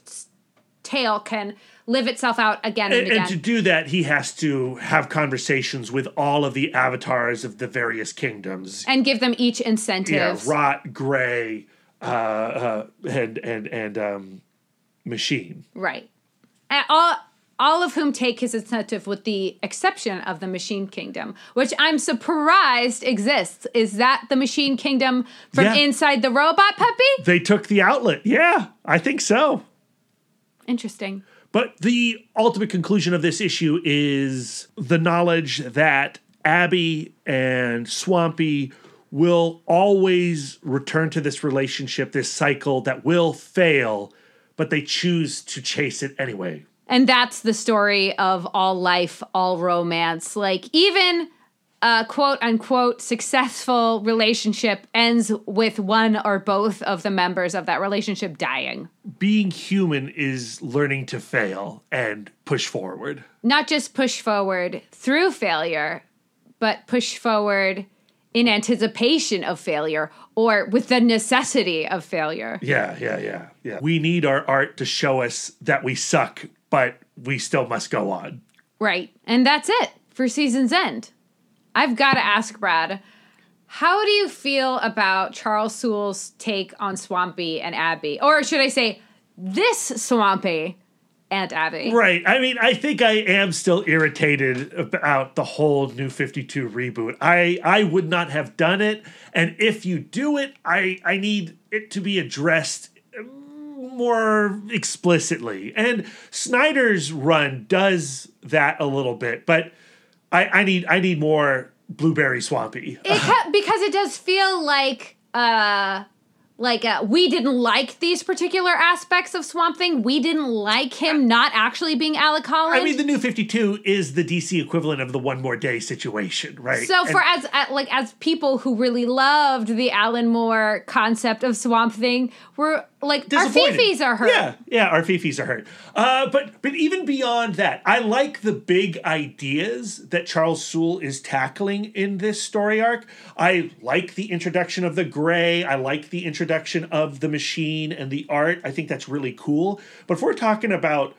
tale can live itself out again and, And, again. and to do that, he has to have conversations with all of the avatars of the various kingdoms. and give them each incentives. Yeah, Rot, Gray, uh, uh, and and and um, Machine. Right. And all all of whom take his incentive with the exception of the Machine Kingdom, which I'm surprised exists. Is that the Machine Kingdom from Yeah. inside the robot puppy? They took the outlet. Yeah, I think so. Interesting. But the ultimate conclusion of this issue is the knowledge that Abby and Swampy will always return to this relationship, this cycle that will fail, but they choose to chase it anyway. And that's the story of all life, all romance. Like even a quote unquote successful relationship ends with one or both of the members of that relationship dying. Being human is learning to fail and push forward. not just push forward through failure, but push forward in anticipation of failure or with the necessity of failure. Yeah, yeah, yeah, yeah. We need our art to show us that we suck, but we still must go on. Right. And that's it for season's end. I've got to ask Brad, how do you feel about Charles Soule's take on Swampy and Abby? Or should I say, this Swampy and Abby. Right. I mean, I think I am still irritated about the whole New 52 reboot. I I would not have done it, and if you do it, I I need it to be addressed more explicitly. And Snyder's run does that a little bit, but I I need I need more blueberry swampy. It ca- because it does feel like uh like uh, we didn't like these particular aspects of Swamp Thing. We didn't like him not actually being Alec Holland. I mean, the New 52 is the DC equivalent of the one more day situation, right? So And- for as uh, like as people who really loved the Alan Moore concept of Swamp Thing, we're like our fifis are hurt. Yeah, yeah, our fifis are hurt. Uh, but but even beyond that, I like the big ideas that Charles Soule is tackling in this story arc. I like the introduction of the gray. I like the introduction of the machine and the art. I think that's really cool. But if we're talking about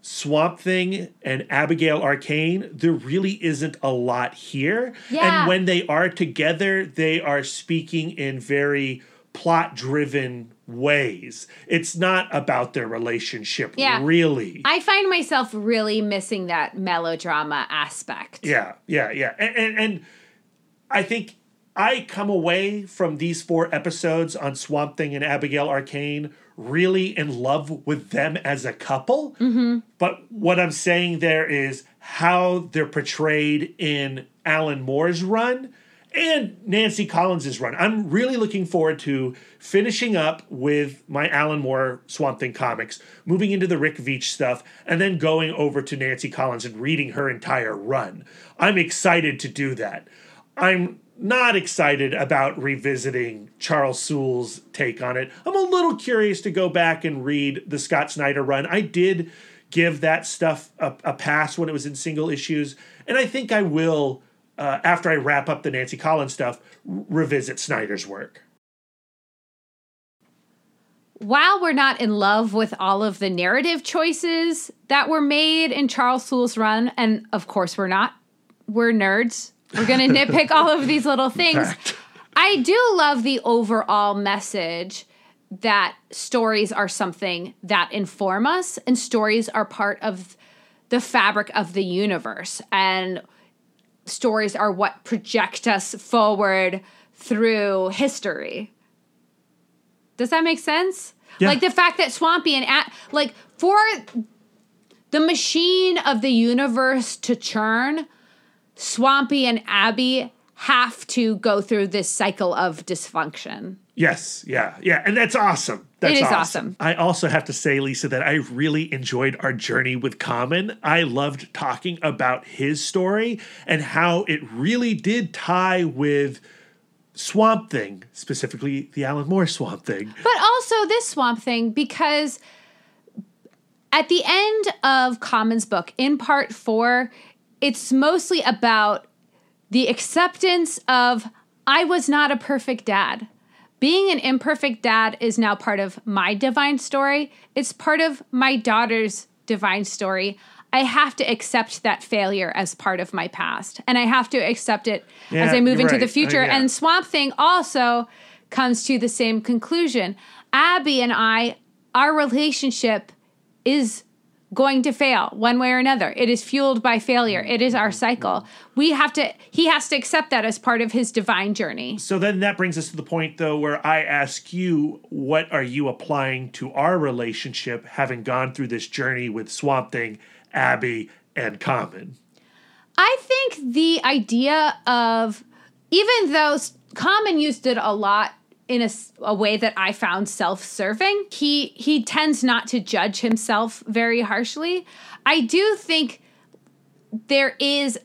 Swamp Thing and Abigail Arcane, there really isn't a lot here. Yeah. And when they are together, they are speaking in very plot driven ways. It's not about their relationship, Yeah. really. I find myself really missing that melodrama aspect. Yeah, yeah, yeah. And, and and I think I come away from these four episodes on Swamp Thing and Abigail Arcane really in love with them as a couple. Mm-hmm. But what I'm saying there is how they're portrayed in Alan Moore's run and Nancy Collins's run. I'm really looking forward to finishing up with my Alan Moore Swamp Thing comics, moving into the Rick Veitch stuff, and then going over to Nancy Collins and reading her entire run. I'm excited to do that. I'm not excited about revisiting Charles Soule's take on it. I'm a little curious to go back and read the Scott Snyder run. I did give that stuff a, a pass when it was in single issues, and I think I will, uh, after I wrap up the Nancy Collins stuff, revisit Snyder's work. While we're not in love with all of the narrative choices that were made in Charles Soule's run, and of course we're not, we're nerds. We're going <laughs> to nitpick all of these little things. I do love the overall message that stories are something that inform us and stories are part of the fabric of the universe and stories are what project us forward through history. Does that make sense? Yeah. Like the fact that Swampy and at like for the machine of the universe to churn, Swampy and Abby have to go through this cycle of dysfunction. Yes, yeah, yeah, and that's awesome. That's is awesome. awesome. I also have to say, Lisa, that I really enjoyed our journey with Common. I loved talking about his story and how it really did tie with Swamp Thing, specifically the Alan Moore Swamp Thing. But also this swamp thing because at the end of Common's book, in part four, it's mostly about the acceptance of I was not a perfect dad. Being an imperfect dad is now part of my divine story. It's part of my daughter's divine story. I have to accept that failure as part of my past. And I have to accept it Yeah, as I move into the right. Uh, future. yeah. And Swamp Thing also comes to the same conclusion. Abby and I, our relationship is going to fail one way or another. It is fueled by failure. It is our cycle. We have to, he has to accept that as part of his divine journey. So then that brings us to the point, though, where I ask you, what are you applying to our relationship, having gone through this journey with Swamp Thing, Abby, and Common? I think the idea of, even though Common used it a lot in a, a way that I found self-serving, he he tends not to judge himself very harshly. I do think there is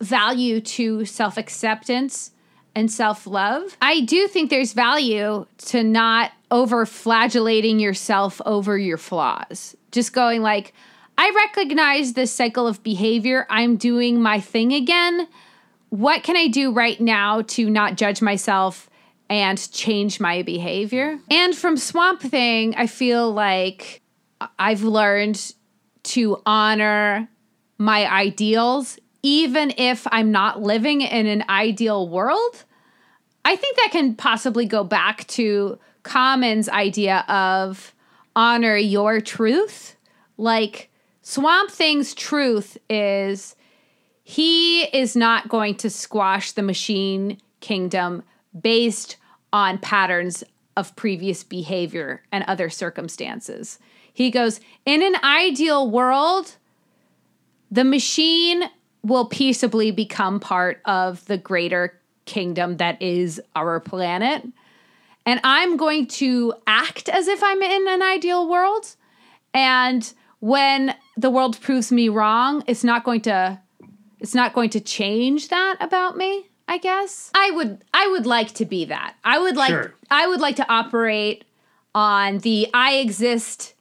value to self-acceptance and self-love. I do think there's value to not over flagellating yourself over your flaws. Just going like, I recognize this cycle of behavior. I'm doing my thing again. What can I do right now to not judge myself and change my behavior? And from Swamp Thing, I feel like I've learned to honor my ideals, even if I'm not living in an ideal world. I think that can possibly go back to Common's idea of honor your truth, like Swamp Thing's truth is he is not going to squash the machine kingdom based on patterns of previous behavior and other circumstances. He goes, in an ideal world, the machine will peaceably become part of the greater kingdom that is our planet. And I'm going to act as if I'm in an ideal world. And when the world proves me wrong, it's not going to it's not going to change that about me, I guess. I would I would like to be that. I would like Sure. I would like to operate on the I exist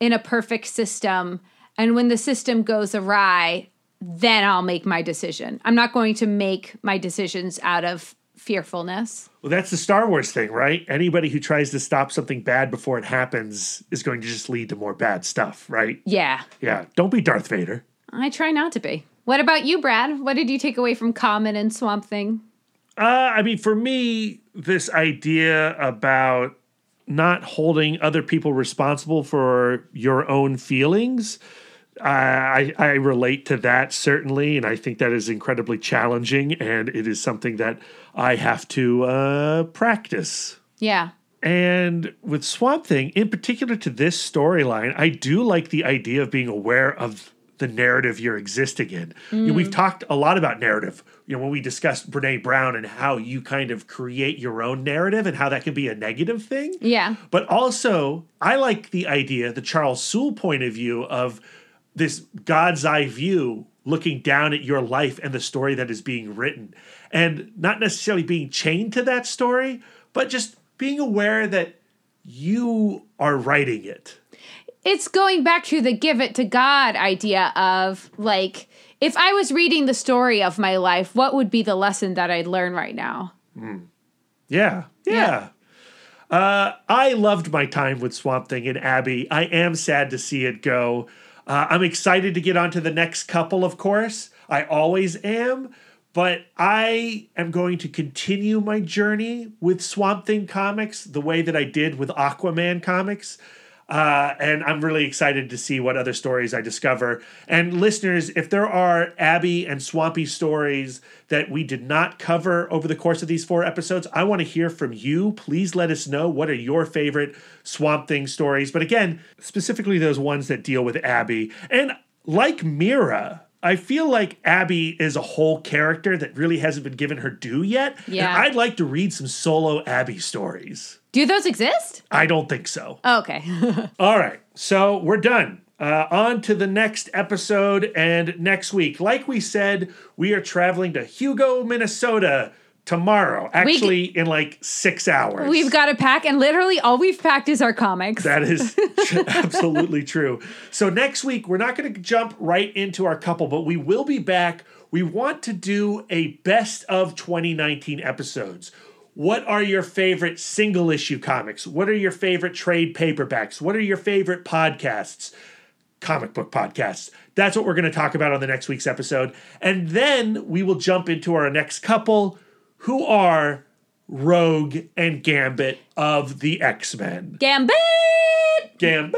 in a perfect system and when the system goes awry, then I'll make my decision. I'm not going to make my decisions out of fearfulness. Well, that's the Star Wars thing, right? Anybody who tries to stop something bad before it happens is going to just lead to more bad stuff, right? Yeah. Yeah. Don't be Darth Vader. I try not to be. What about you, Brad? What did you take away from Common and Swamp Thing? Uh, I mean, for me, this idea about not holding other people responsible for your own feelings, uh, I, I relate to that certainly, and I think that is incredibly challenging, and it is something that I have to uh, practice. Yeah. And with Swamp Thing, in particular to this storyline, I do like the idea of being aware of the narrative you're existing in. You know, we've mm. talked a lot about narrative. You know, when we discussed Brene Brown and how you kind of create your own narrative and how that can be a negative thing. Yeah. But also, I like the idea, the Charles Soule point of view of this God's eye view looking down at your life and the story that is being written. And not necessarily being chained to that story, but just being aware that you are writing it. It's going back to the give it to God idea of like, if I was reading the story of my life, what would be the lesson that I'd learn right now? Yeah. Yeah. Yeah. Uh, I loved my time with Swamp Thing and Abby. I am sad to see it go. Uh, I'm excited to get on to the next couple, of course. I always am. But I am going to continue my journey with Swamp Thing comics the way that I did with Aquaman comics. Uh, and I'm really excited to see what other stories I discover. And listeners, if there are Abby and Swampy stories that we did not cover over the course of these four episodes, I want to hear from you. Please let us know what are your favorite Swamp Thing stories. But again, specifically those ones that deal with Abby. And like Mera, I feel like Abby is a whole character that really hasn't been given her due yet. Yeah. And I'd like to read some solo Abby stories. Do those exist? I don't think so. Oh, okay. <laughs> All right, so we're done. Uh, on to the next episode and next week. Like we said, we are traveling to Hugo, Minnesota tomorrow. Actually, in like six hours. we've got to pack, and literally all we've packed is our comics. That is <laughs> absolutely true. So next week we're not going to jump right into our couple, but we will be back. We want to do a best of 2019 episodes. What are your favorite single issue comics? What are your favorite trade paperbacks? What are your favorite podcasts? Comic book podcasts. That's what we're going to talk about on the next week's episode. And then we will jump into our next couple who are Rogue and Gambit of the X-Men. Gambit! Gambit.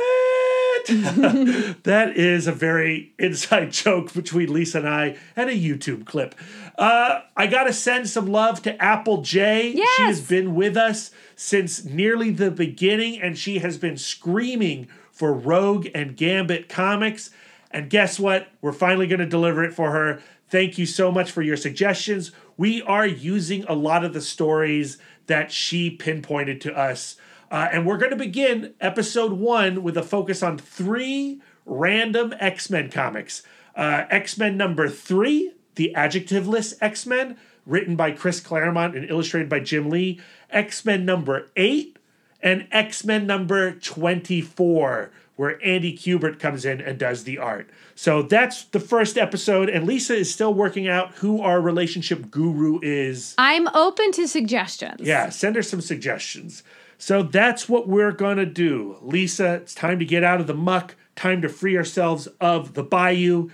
<laughs> that is a very inside <laughs> joke between Lisa and I and a YouTube clip. Uh, I got to send some love to Apple J. Yes. She has been with us since nearly the beginning and she has been screaming for Rogue and Gambit comics. And guess what? We're finally going to deliver it for her. Thank you so much for your suggestions. We are using a lot of the stories that she pinpointed to us. Uh, and we're going to begin episode one with a focus on three random X Men comics. Uh, X Men number three, the adjectiveless X Men, written by Chris Claremont and illustrated by Jim Lee. X Men number eight, and X Men number 24, where Andy Kubert comes in and does the art. So that's the first episode, and Lisa is still working out who our relationship guru is. I'm open to suggestions. Yeah, send her some suggestions. So that's what we're going to do. Lisa, it's time to get out of the muck, time to free ourselves of the bayou.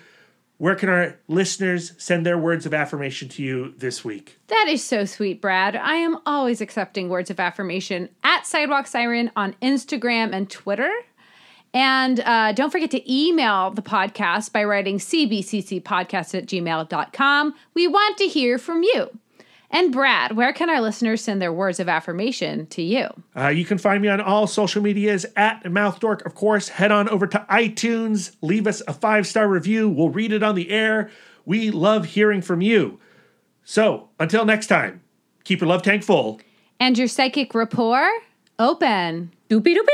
Where can our listeners send their words of affirmation to you this week? That is so sweet, Brad. I am always accepting words of affirmation at Sidewalk Siren on Instagram and Twitter. And uh, don't forget to email the podcast by writing cbccpodcast at gmail.com. We want to hear from you. And Brad, where can our listeners send their words of affirmation to you? Uh, you can find me on all social medias at MouthDork. Of course, head on over to iTunes, leave us a five star review. We'll read it on the air. We love hearing from you. So until next time, keep your love tank full. And your psychic rapport open. Doopy doopy.